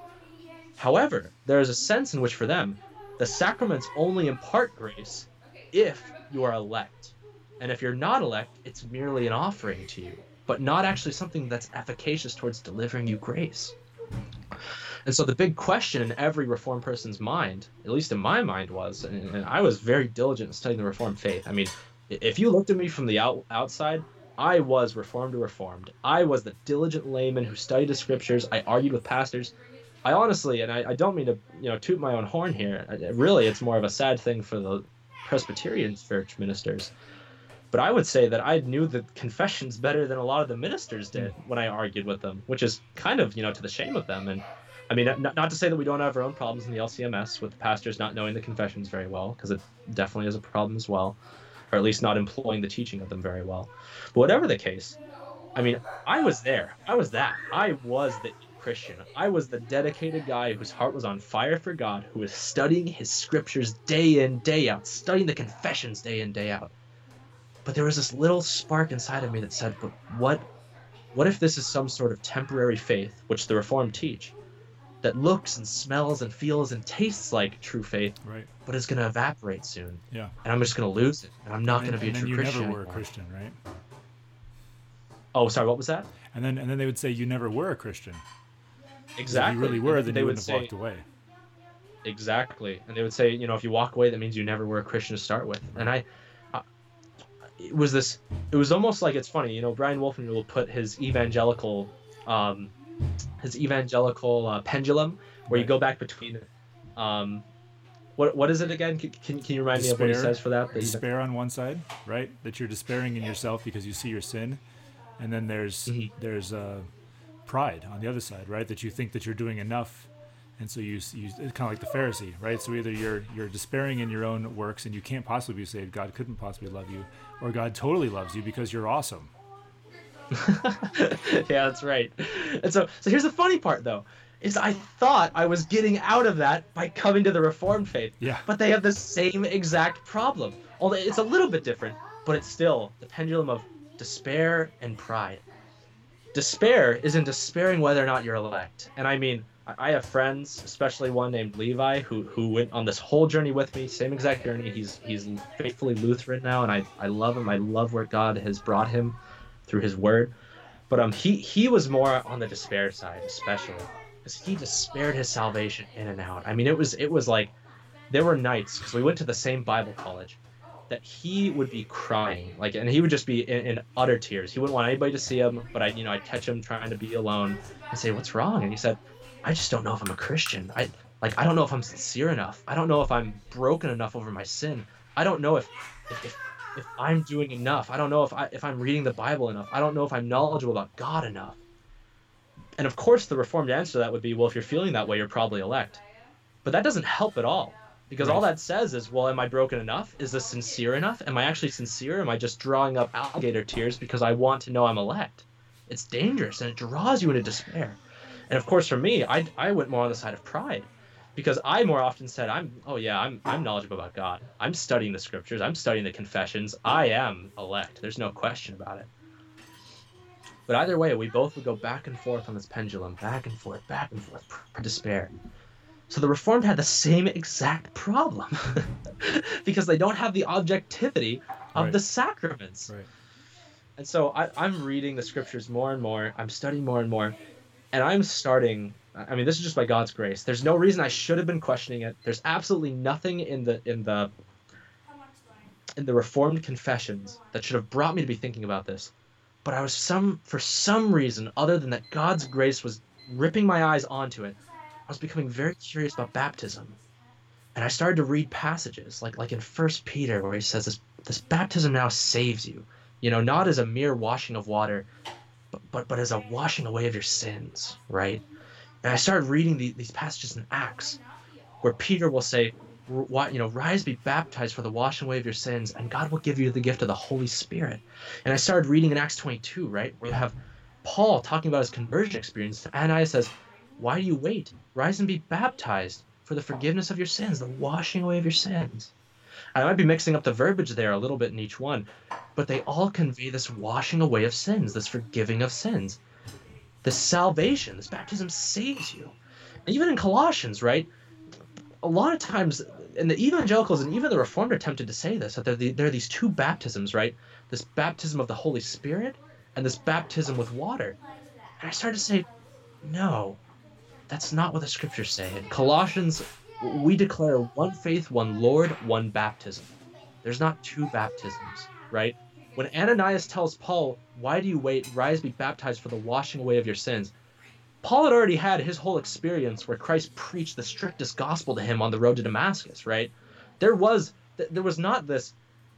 However, there is a sense in which for them, the sacraments only impart grace if you are elect. And if you're not elect, it's merely an offering to you, but not actually something that's efficacious towards delivering you grace. And so the big question in every Reformed person's mind, at least in my mind, was, and, and I was very diligent in studying the Reformed faith. I mean, if you looked at me from the out, outside, I was Reformed to Reformed. I was the diligent layman who studied the scriptures. I argued with pastors. I honestly, and I, I don't mean to, you know, toot my own horn here. Really, it's more of a sad thing for the Presbyterian church ministers. But I would say that I knew the confessions better than a lot of the ministers did when I argued with them, which is kind of, you know, to the shame of them. And I mean, not, not to say that we don't have our own problems in the LCMS with pastors not knowing the confessions very well, because it definitely is a problem as well, or at least not employing the teaching of them very well. But whatever the case, I mean, I was there. I was that. I was the Christian. I was the dedicated guy whose heart was on fire for God, who was studying his scriptures day in, day out, studying the confessions day in, day out. But there was this little spark inside of me that said, but what what if this is some sort of temporary faith, which the Reformed teach, that looks and smells and feels and tastes like true faith, Right. but is going to evaporate soon, Yeah. and I'm just going to lose it, and I'm not going to be a true you Christian. never were a. Christian, right? Oh, sorry, what was that? And then and then they would say you never were a Christian. Exactly. If you really were, then they you would wouldn't say have walked away. exactly, and they would say, you know, if you walk away, that means you never were a Christian to start with. And I, I it was this. It was almost like it's funny, you know. Bryan Wolfmueller will put his evangelical, um, his evangelical uh, pendulum, where you go back between, um, what what is it again? Can, can, can you remind me of what he says for that? Despair on one side, right? That you're despairing in yourself because you see your sin, and then there's Mhm. there's uh, pride on the other side, right? That you think that you're doing enough, and so you you it's kind of like the Pharisee, right? So either you're you're despairing in your own works and you can't possibly be saved, God couldn't possibly love you, or God totally loves you because you're awesome. [laughs] yeah, that's right. And so, so here's the funny part, though, is I thought I was getting out of that by coming to the Reformed faith. Yeah. But they have the same exact problem. Although it's a little bit different, but it's still the pendulum of despair and pride. Despair is in despairing whether or not you're elect. And I mean, I I have friends, especially one named Levi, who who went on this whole journey with me, same exact journey. He's he's faithfully Lutheran now, and I I love him. I love where God has brought him through His Word. But um, he he was more on the despair side, especially because he despaired his salvation in and out. I mean, it was it was like there were nights because we went to the same Bible college that he would be crying like and he would just be in, in utter tears. He wouldn't want anybody to see him but i you know i'd catch him trying to be alone and say what's wrong? And he said i just don't know if i'm a christian. I like i don't know if i'm sincere enough. I don't know if i'm broken enough over my sin. I don't know if if, if, if i'm doing enough i don't know if i if i'm reading the bible enough i don't know if i'm knowledgeable about god enough. And of course the reformed answer to that would be well if you're feeling that way you're probably elect. But that doesn't help at all because all that says is well am i broken enough? Is this sincere enough? Am i actually sincere? Am i just drawing up alligator tears because i want to know i'm elect? It's dangerous and it draws you into despair. And of course for me i, I went more on the side of pride because i more often said i'm oh yeah i'm i'm knowledgeable about god i'm studying the scriptures i'm studying the confessions i am elect there's no question about it but either way we both would go back and forth on this pendulum back and forth back and forth pr- despair so the Reformed had the same exact problem [laughs] because they don't have the objectivity of Right. the sacraments. Right. And so I, I'm reading the scriptures more and more. I'm studying more and more. And I'm starting. I mean, this is just by God's grace. There's no reason I should have been questioning it. There's absolutely nothing in the in the in the Reformed confessions that should have brought me to be thinking about this. But I was some for some reason other than that God's grace was ripping my eyes onto it. I was becoming very curious about baptism. And I started to read passages like like in First Peter where he says this this baptism now saves you. You know, not as a mere washing of water, but but, but as a washing away of your sins, right? And I started reading the, these passages in Acts where Peter will say, you know, rise, be baptized for the washing away of your sins, and God will give you the gift of the Holy Spirit. And I started reading in Acts 22, right, where you have Paul talking about his conversion experience. Ananias says, Why do you wait? Rise and be baptized for the forgiveness of your sins, the washing away of your sins. I might be mixing up the verbiage there a little bit in each one, but they all convey this washing away of sins, this forgiving of sins, this salvation, this baptism saves you. And even in Colossians, right? A lot of times, and the evangelicals and even the Reformed are tempted to say this that there the, there are these two baptisms, right? This baptism of the Holy Spirit and this baptism with water. And I started to say, no, that's not what the scriptures say. In Colossians, we declare one faith, one Lord, one baptism. There's not two baptisms, right? When Ananias tells Paul, Why do you wait? Rise, be baptized for the washing away of your sins. Paul had already had his whole experience where Christ preached the strictest gospel to him on the road to Damascus, right? There was there was not this,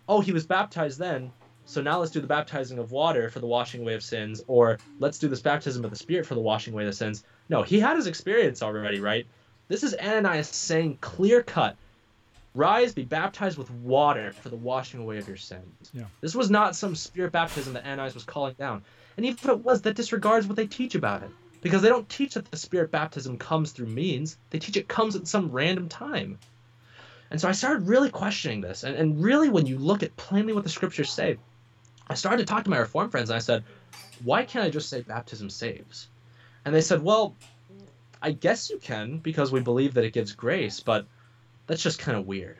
oh, he was baptized then, so now let's do the baptizing of water for the washing away of sins, or let's do this baptism of the Spirit for the washing away of sins. No, he had his experience already, right? This is Ananias saying clear cut Rise, be baptized with water for the washing away of your sins. Yeah. This was not some spirit baptism that Ananias was calling down. And even if it was, that disregards what they teach about it. Because they don't teach that the spirit baptism comes through means, they teach it comes at some random time. And so I started really questioning this. And, and really, when you look at plainly what the scriptures say, I started to talk to my Reformed friends and I said, why can't I just say baptism saves? And they said, well, I guess you can because we believe that it gives grace, but that's just kind of weird.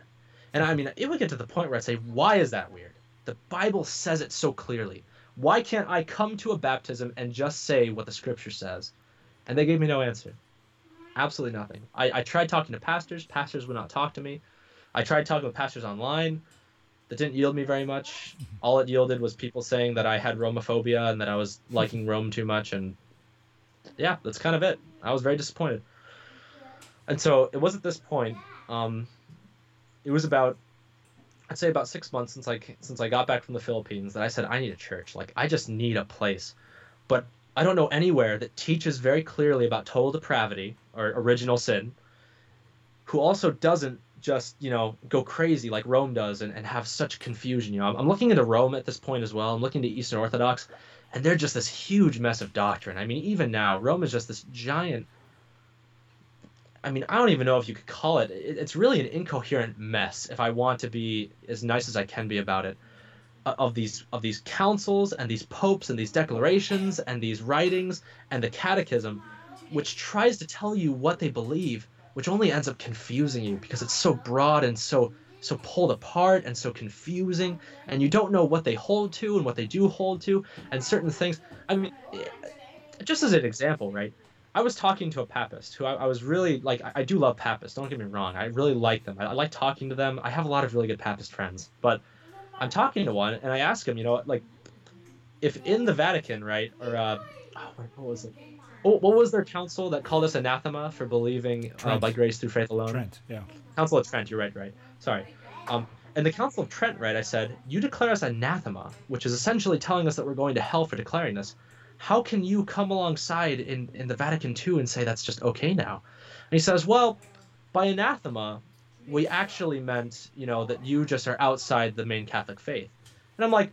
And I mean, it would get to the point where I'd say, why is that weird? The Bible says it so clearly. Why can't I come to a baptism and just say what the scripture says? And they gave me no answer. Absolutely nothing. I, I tried talking to pastors, pastors would not talk to me. I tried talking with pastors online. That didn't yield me very much. All it yielded was people saying that I had Romophobia and that I was liking Rome too much. And yeah, that's kind of it. I was very disappointed. And so it was at this point, um, it was about, I'd say about six months since I since I got back from the Philippines that I said I need a church. Like I just need a place, but I don't know anywhere that teaches very clearly about total depravity or original sin, who also doesn't just you know go crazy like Rome does and, and have such confusion. You know, I'm, I'm looking into Rome at this point as well. I'm looking to Eastern Orthodox, and they're just this huge mess of doctrine. I mean, even now, Rome is just this giant. I mean, I don't even know if you could call it. it it's really an incoherent mess. If I want to be as nice as I can be about it, of these of these councils and these popes and these declarations and these writings and the catechism, which tries to tell you what they believe which only ends up confusing you because it's so broad and so so pulled apart and so confusing and you don't know what they hold to and what they do hold to and certain things i mean eh, just as an example right i was talking to a papist who i, I was really like I, I, do love papists don't get me wrong i really like them I, I, like talking to them i have a lot of really good papist friends but i'm talking to one and i ask him you know like if in the vatican right or uh oh, what was it Oh, what was their council that called us anathema for believing uh, by grace through faith alone? Trent, yeah. Council of Trent. You're right, right. Sorry. Um, and the Council of Trent, right? I said you declare us anathema, which is essentially telling us that we're going to hell for declaring this. How can you come alongside in in the Vatican II and say that's just okay now? And he says, well, by anathema, we actually meant, you know, that you just are outside the main Catholic faith. And I'm like,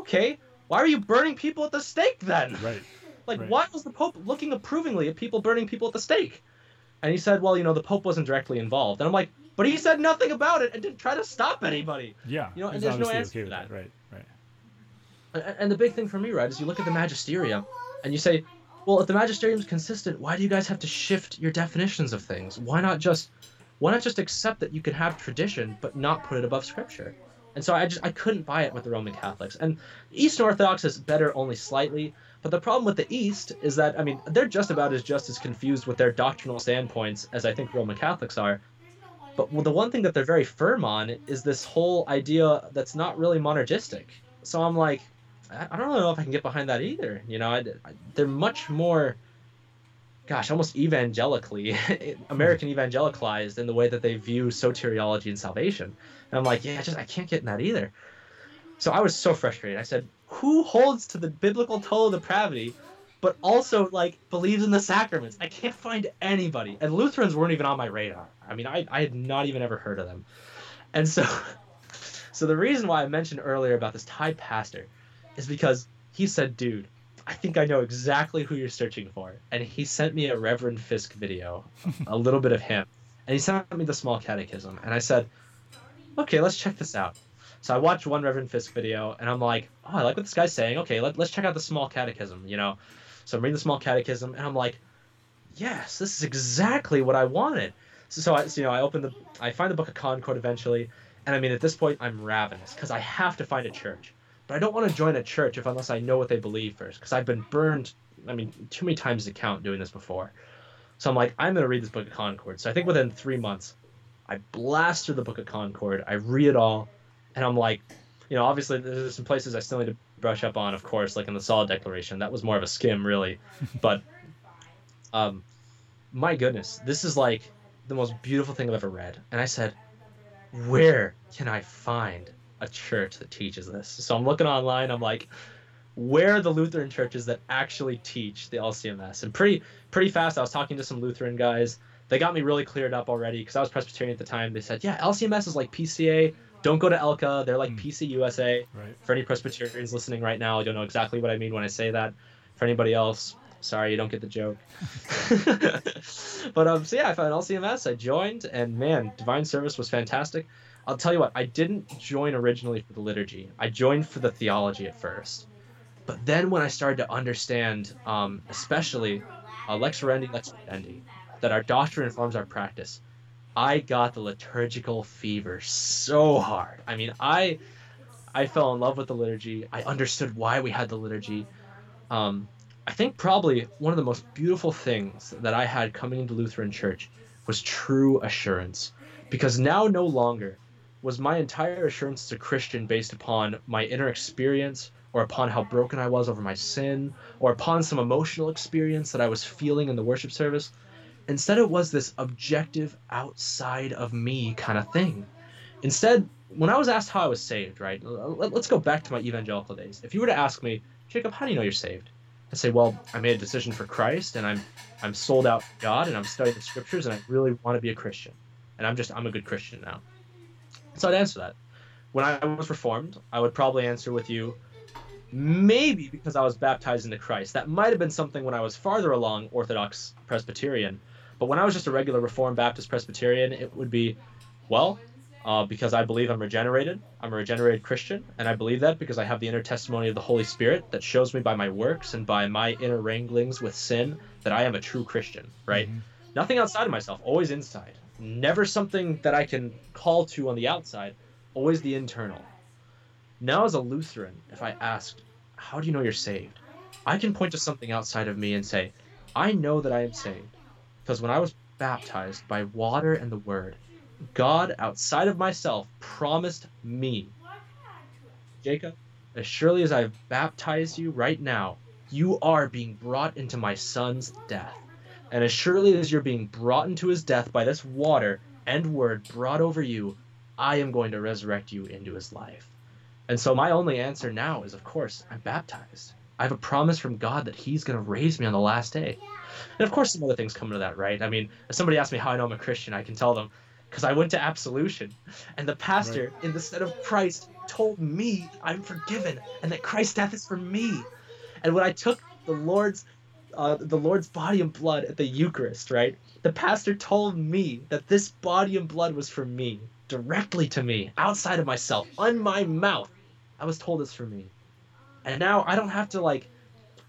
okay, why are you burning people at the stake then? Right. [laughs] Like, Right. why was the Pope looking approvingly at people burning people at the stake? And he said, well, you know, the Pope wasn't directly involved. And I'm like, but he said nothing about it and didn't try to stop anybody. Yeah. You know, and there's no answer okay to with that. Right, right. And- the big thing for me, right, is you look at the magisterium and you say, well, if the magisterium is consistent, why do you guys have to shift your definitions of things? Why not just why not just accept that you can have tradition but not put it above scripture? And so I just I couldn't buy it with the Roman Catholics. And Eastern Orthodox is better only slightly, but the problem with the East is that I mean, they're just about as just as confused with their doctrinal standpoints as I think Roman Catholics are. But the one thing that they're very firm on is this whole idea that's not really monergistic. So I'm like, I don't really know if I can get behind that either. You know, I, I- they're much more, gosh, almost evangelically, [laughs] American evangelicalized in the way that they view soteriology and salvation. And I'm like, yeah, I just I can't get in that either. So I was so frustrated. I said, who holds to the biblical total depravity, but also like believes in the sacraments? I can't find anybody. And Lutherans weren't even on my radar. I mean, I, I had not even ever heard of them. And so, [laughs] so the reason why I mentioned earlier about this Thai pastor is because he said, dude, I think I know exactly who you're searching for. And he sent me a Reverend Fisk video, a [laughs] little bit of him. And he sent me the small catechism. And I said, okay, let's check this out. So I watched one Reverend Fisk video and I'm like, oh, I like what this guy's saying. Okay, let, let's check out the small catechism, you know? So I'm reading the small catechism and I'm like, yes, this is exactly what I wanted. So, so I, so, you know, I open the, I find the Book of Concord eventually. And I mean, at this point, I'm ravenous because I have to find a church. But I don't want to join a church if unless I know what they believe first, because I've been burned. I mean, too many times to count doing this before. So I'm like, I'm gonna read this book of Concord. So I think within three months, I blast through the book of Concord. I read it all, and I'm like, you know, obviously there's some places I still need to brush up on, of course, like in the Solid Declaration. That was more of a skim, really. [laughs] but, um, my goodness, this is like the most beautiful thing I've ever read. And I said, where can I find a church that teaches this. So I'm looking online. I'm like, where are the Lutheran churches that actually teach the LCMS? And pretty pretty fast, I was talking to some Lutheran guys. They got me really cleared up already because I was Presbyterian at the time. They said, yeah, LCMS is like PCA. Don't go to ELCA. They're like mm. PC USA. Right. For any Presbyterians listening right now, you'll know exactly what I mean when I say that. For anybody else, sorry, you don't get the joke. [laughs] but um, so yeah, I found LCMS. I joined, and man, divine service was fantastic. I'll tell you what, I didn't join originally for the liturgy. I joined for the theology at first. But then when I started to understand, um, especially uh, lex orandi, lex orandi, that our doctrine informs our practice, I got the liturgical fever so hard. I mean, I I fell in love with the liturgy. I understood why we had the liturgy. Um, I think probably one of the most beautiful things that I had coming into Lutheran Church was true assurance, because now no longer was my entire assurance as a Christian based upon my inner experience or upon how broken I was over my sin or upon some emotional experience that I was feeling in the worship service. Instead, it was this objective, outside of me kind of thing. Instead, when I was asked how I was saved, right? Let's go back to my evangelical days. If you were to ask me, Jacob, how do you know you're saved? I say, well, I made a decision for Christ, and I'm I'm sold out to God, and I'm studying the scriptures, and I really want to be a Christian, and I'm just I'm a good Christian now. So I'd answer that. When I was reformed, I would probably answer with you, maybe because I was baptized into Christ. That might have been something when I was farther along Orthodox Presbyterian. But when I was just a regular Reformed Baptist Presbyterian, it would be, well, uh, because I believe I'm regenerated. I'm a regenerated Christian, and I believe that because I have the inner testimony of the Holy Spirit that shows me by my works and by my inner wranglings with sin that I am a true Christian, right? Mm-hmm. Nothing outside of myself, always inside never something that I can call to on the outside, always the internal. Now, as a Lutheran, if I asked, How do you know you're saved? I can point to something outside of me and say, I know that I am saved. Because when I was baptized by water and the word, God outside of myself promised me, Jacob, as surely as I've baptized you right now, you are being brought into my son's death. And as surely as you're being brought into his death by this water and word brought over you, I am going to resurrect you into his life. And so my only answer now is, of course, I'm baptized. I have a promise from God that He's going to raise me on the last day. And of course, some other things come into that, right? I mean, if somebody asks me how I know I'm a Christian, I can tell them because I went to absolution, and the pastor, right. in the stead of Christ, told me I'm forgiven and that Christ's death is for me. And when I took the Lord's uh, the Lord's body and blood at the Eucharist, right? The pastor told me that this body and blood was for me, directly to me, outside of myself, on my mouth. I was told it's for me. And now I don't have to, like,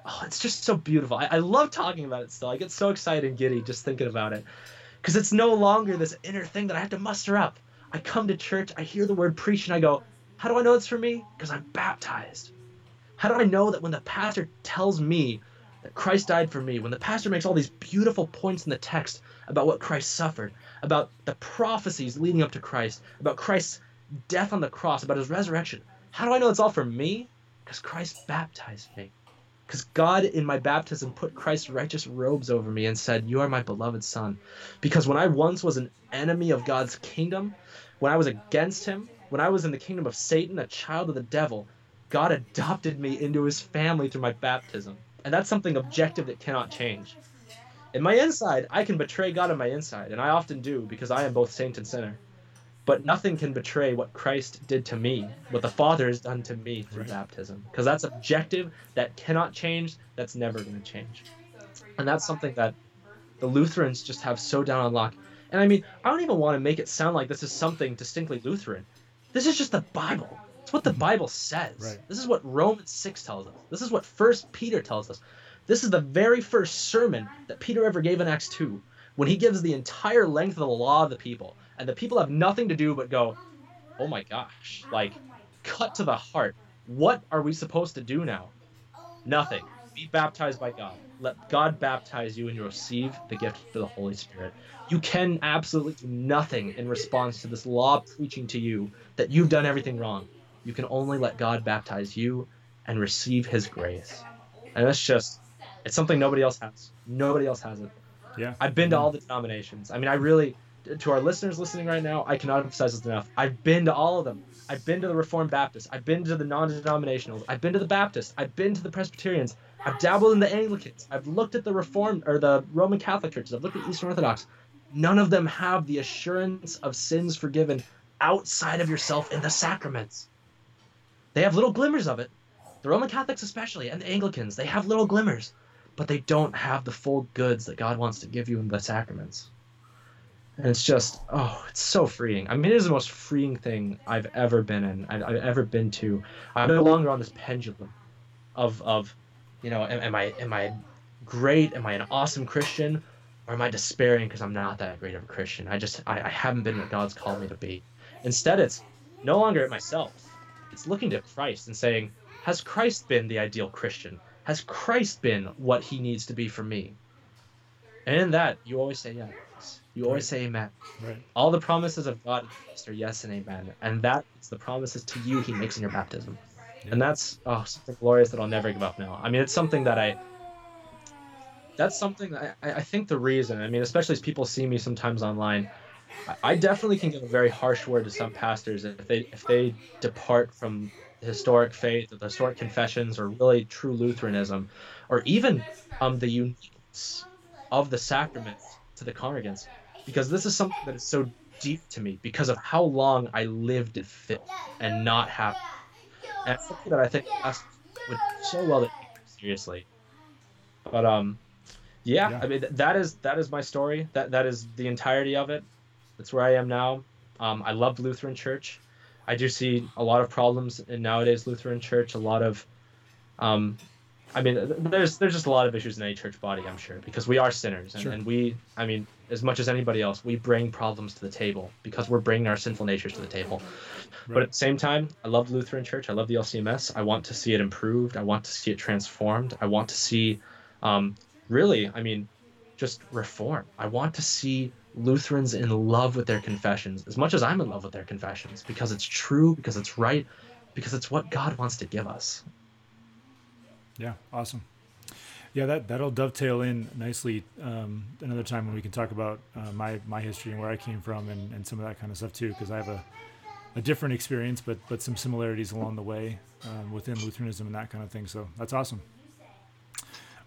oh, it's just so beautiful. I, I love talking about it still. I get so excited and giddy just thinking about it. Because it's no longer this inner thing that I have to muster up. I come to church, I hear the word preached, and I go, How do I know it's for me? Because I'm baptized. How do I know that when the pastor tells me that Christ died for me, when the pastor makes all these beautiful points in the text about what Christ suffered, about the prophecies leading up to Christ, about Christ's death on the cross, about his resurrection, how do I know it's all for me? Because Christ baptized me. Because God, in my baptism, put Christ's righteous robes over me and said, You are my beloved Son. Because when I once was an enemy of God's kingdom, when I was against Him, when I was in the kingdom of Satan, a child of the devil, God adopted me into His family through my baptism. And that's something objective that cannot change. In my inside, I can betray God in my inside, and I often do because I am both saint and sinner. But nothing can betray what Christ did to me, what the Father has done to me through right. baptism. Because that's objective, that cannot change, that's never going to change. And that's something that the Lutherans just have so down on lock. And I mean, I don't even want to make it sound like this is something distinctly Lutheran. This is just the Bible. It's what the mm-hmm. Bible says. Right. This is what Romans 6 tells us. This is what First Peter tells us. This is the very first sermon that Peter ever gave in Acts 2 when he gives the entire length of the law of the people. And the people have nothing to do but go, oh my gosh, like, cut to the heart. What are we supposed to do now? Nothing. Be baptized by God. Let God baptize you and you receive the gift of the Holy Spirit. You can absolutely do nothing in response to this law preaching to you that you've done everything wrong. You can only let God baptize you and receive his grace. And that's just it's something nobody else has. Nobody else has it. Yeah. I've been to mm-hmm. all the denominations. I mean, I really to our listeners listening right now, I cannot emphasize this enough. I've been to all of them. I've been to the Reformed Baptists. I've been to the non-denominationals. I've been to the Baptists. I've been to the Presbyterians. I've dabbled in the Anglicans. I've looked at the Reformed or the Roman Catholic churches. I've looked at Eastern Orthodox. None of them have the assurance of sins forgiven outside of yourself in the sacraments. They have little glimmers of it. The Roman Catholics, especially, and the Anglicans, they have little glimmers, but they don't have the full goods that God wants to give you in the sacraments. And it's just, oh, it's so freeing. I mean, it is the most freeing thing I've ever been in, I've, I've ever been to. I'm no longer on this pendulum of, of you know, am, am I am I great? Am I an awesome Christian? Or am I despairing because I'm not that great of a Christian? I just, I, I haven't been what God's called me to be. Instead, it's no longer at myself. It's looking to Christ and saying, Has Christ been the ideal Christian? Has Christ been what he needs to be for me? And in that, you always say yes. You always right. say amen. Right. All the promises of God are yes and amen. And that is the promises to you he makes in your baptism. Yeah. And that's oh something glorious that I'll never give up now. I mean, it's something that I that's something that I, I think the reason, I mean, especially as people see me sometimes online, I definitely can give a very harsh word to some pastors if they if they depart from the historic faith the historic confessions or really true Lutheranism, or even um, the uniqueness of the sacraments to the congregants, because this is something that is so deep to me because of how long I lived in fit and not have, and it's something that I think pastors would so well take seriously. But um, yeah, yeah, I mean that is that is my story. That that is the entirety of it. That's where I am now. Um, I love Lutheran Church. I do see a lot of problems in nowadays Lutheran Church. A lot of, um, I mean, there's there's just a lot of issues in any church body, I'm sure, because we are sinners, and, sure. and we, I mean, as much as anybody else, we bring problems to the table because we're bringing our sinful natures to the table. Right. But at the same time, I love Lutheran Church. I love the LCMS. I want to see it improved. I want to see it transformed. I want to see, um, really, I mean, just reform. I want to see Lutherans in love with their confessions as much as I'm in love with their confessions because it's true, because it's right, because it's what God wants to give us. Yeah, awesome. Yeah, that that'll dovetail in nicely um, another time when we can talk about uh, my my history and where I came from and, and some of that kind of stuff too, because I have a, a different experience, but but some similarities along the way um, within Lutheranism and that kind of thing. So that's awesome.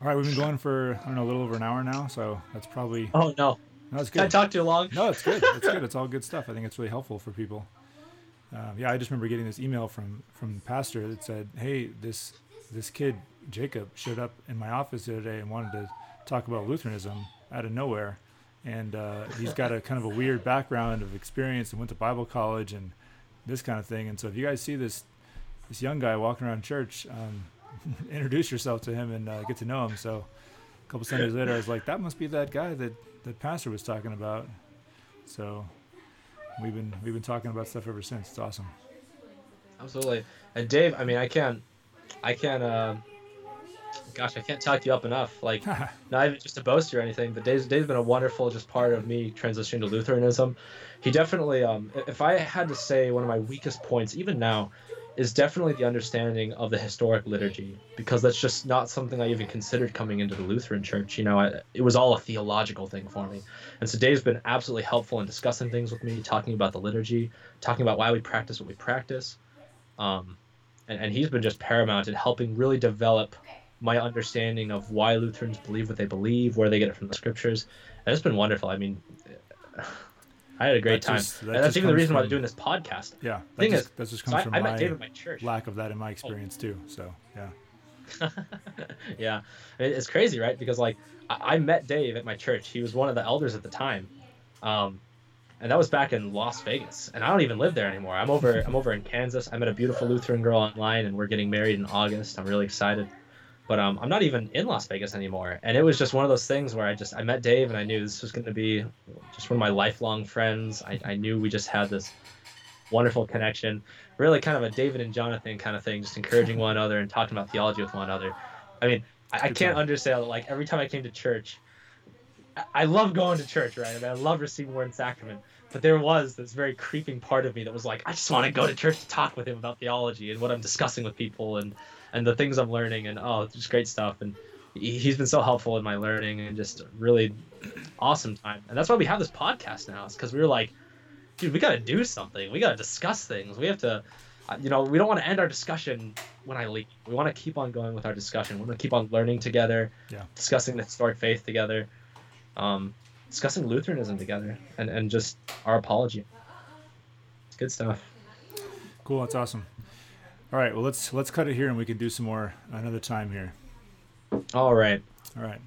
All right, we've been going for I don't know a little over an hour now, so that's probably. Oh no, no, it's good. I talk too long? No, it's good. It's good. It's all good stuff. I think it's really helpful for people. Um, yeah, I just remember getting this email from from the pastor that said, "Hey, this this kid Jacob showed up in my office the other day and wanted to talk about Lutheranism out of nowhere, and uh, he's got a kind of a weird background of experience and went to Bible college and this kind of thing. And so, if you guys see this this young guy walking around church, um, [laughs] introduce yourself to him and uh, get to know him." So, couple Sundays later, I was like, "That must be that guy that." that pastor was talking about. So we've been we've been talking about stuff ever since. It's awesome. Absolutely. And Dave, I mean, I can't, I can't, uh, gosh, I can't talk you up enough. Like, [laughs] not even just to boast or anything, but Dave's, Dave's been a wonderful just part of me transitioning to Lutheranism. He definitely, um, if I had to say one of my weakest points, even now, is definitely the understanding of the historic liturgy because that's just not something I even considered coming into the Lutheran Church. You know, I, it was all a theological thing for me. And so Dave's been absolutely helpful in discussing things with me, talking about the liturgy, talking about why we practice what we practice. Um, and, and he's been just paramount in helping really develop my understanding of why Lutherans believe what they believe, where they get it from the scriptures. And it's been wonderful. I mean, I had a great that time. Just, that and that's even the reason from, why they're doing this podcast. Yeah. That Thing just, is, that just comes so from I, I met Dave at my church. lack of that in my experience oh. too. So yeah. [laughs] yeah, it's crazy, right? Because like I, I met Dave at my church. He was one of the elders at the time, um, and that was back in Las Vegas. And I don't even live there anymore. I'm over. I'm over in Kansas. I met a beautiful Lutheran girl online, and we're getting married in August. I'm really excited but um, I'm not even in Las Vegas anymore. And it was just one of those things where I just I met Dave and I knew this was going to be just one of my lifelong friends. I, I knew we just had this wonderful connection, really kind of a David and Jonathan kind of thing, just encouraging one another and talking about theology with one another. I mean, I, I can't understand like every time I came to church, I, I love going to church, right? I mean, I love receiving word and sacrament. But there was this very creeping part of me that was like, I just want to go to church to talk with him about theology and what I'm discussing with people and and the things I'm learning and oh, just great stuff. And he- he's been so helpful in my learning and just really awesome time. And that's why we have this podcast now. It's because we were like, dude, we got to do something. We got to discuss things. We have to, uh, you know, we don't want to end our discussion when I leave. We want to keep on going with our discussion. We want to keep on learning together, Yeah. discussing the historic faith together, um, discussing Lutheranism together, and, and just our apology. It's good stuff. Cool. That's awesome. All right. Well, let's let's cut it here, and we can do some more another time here. All right. All right.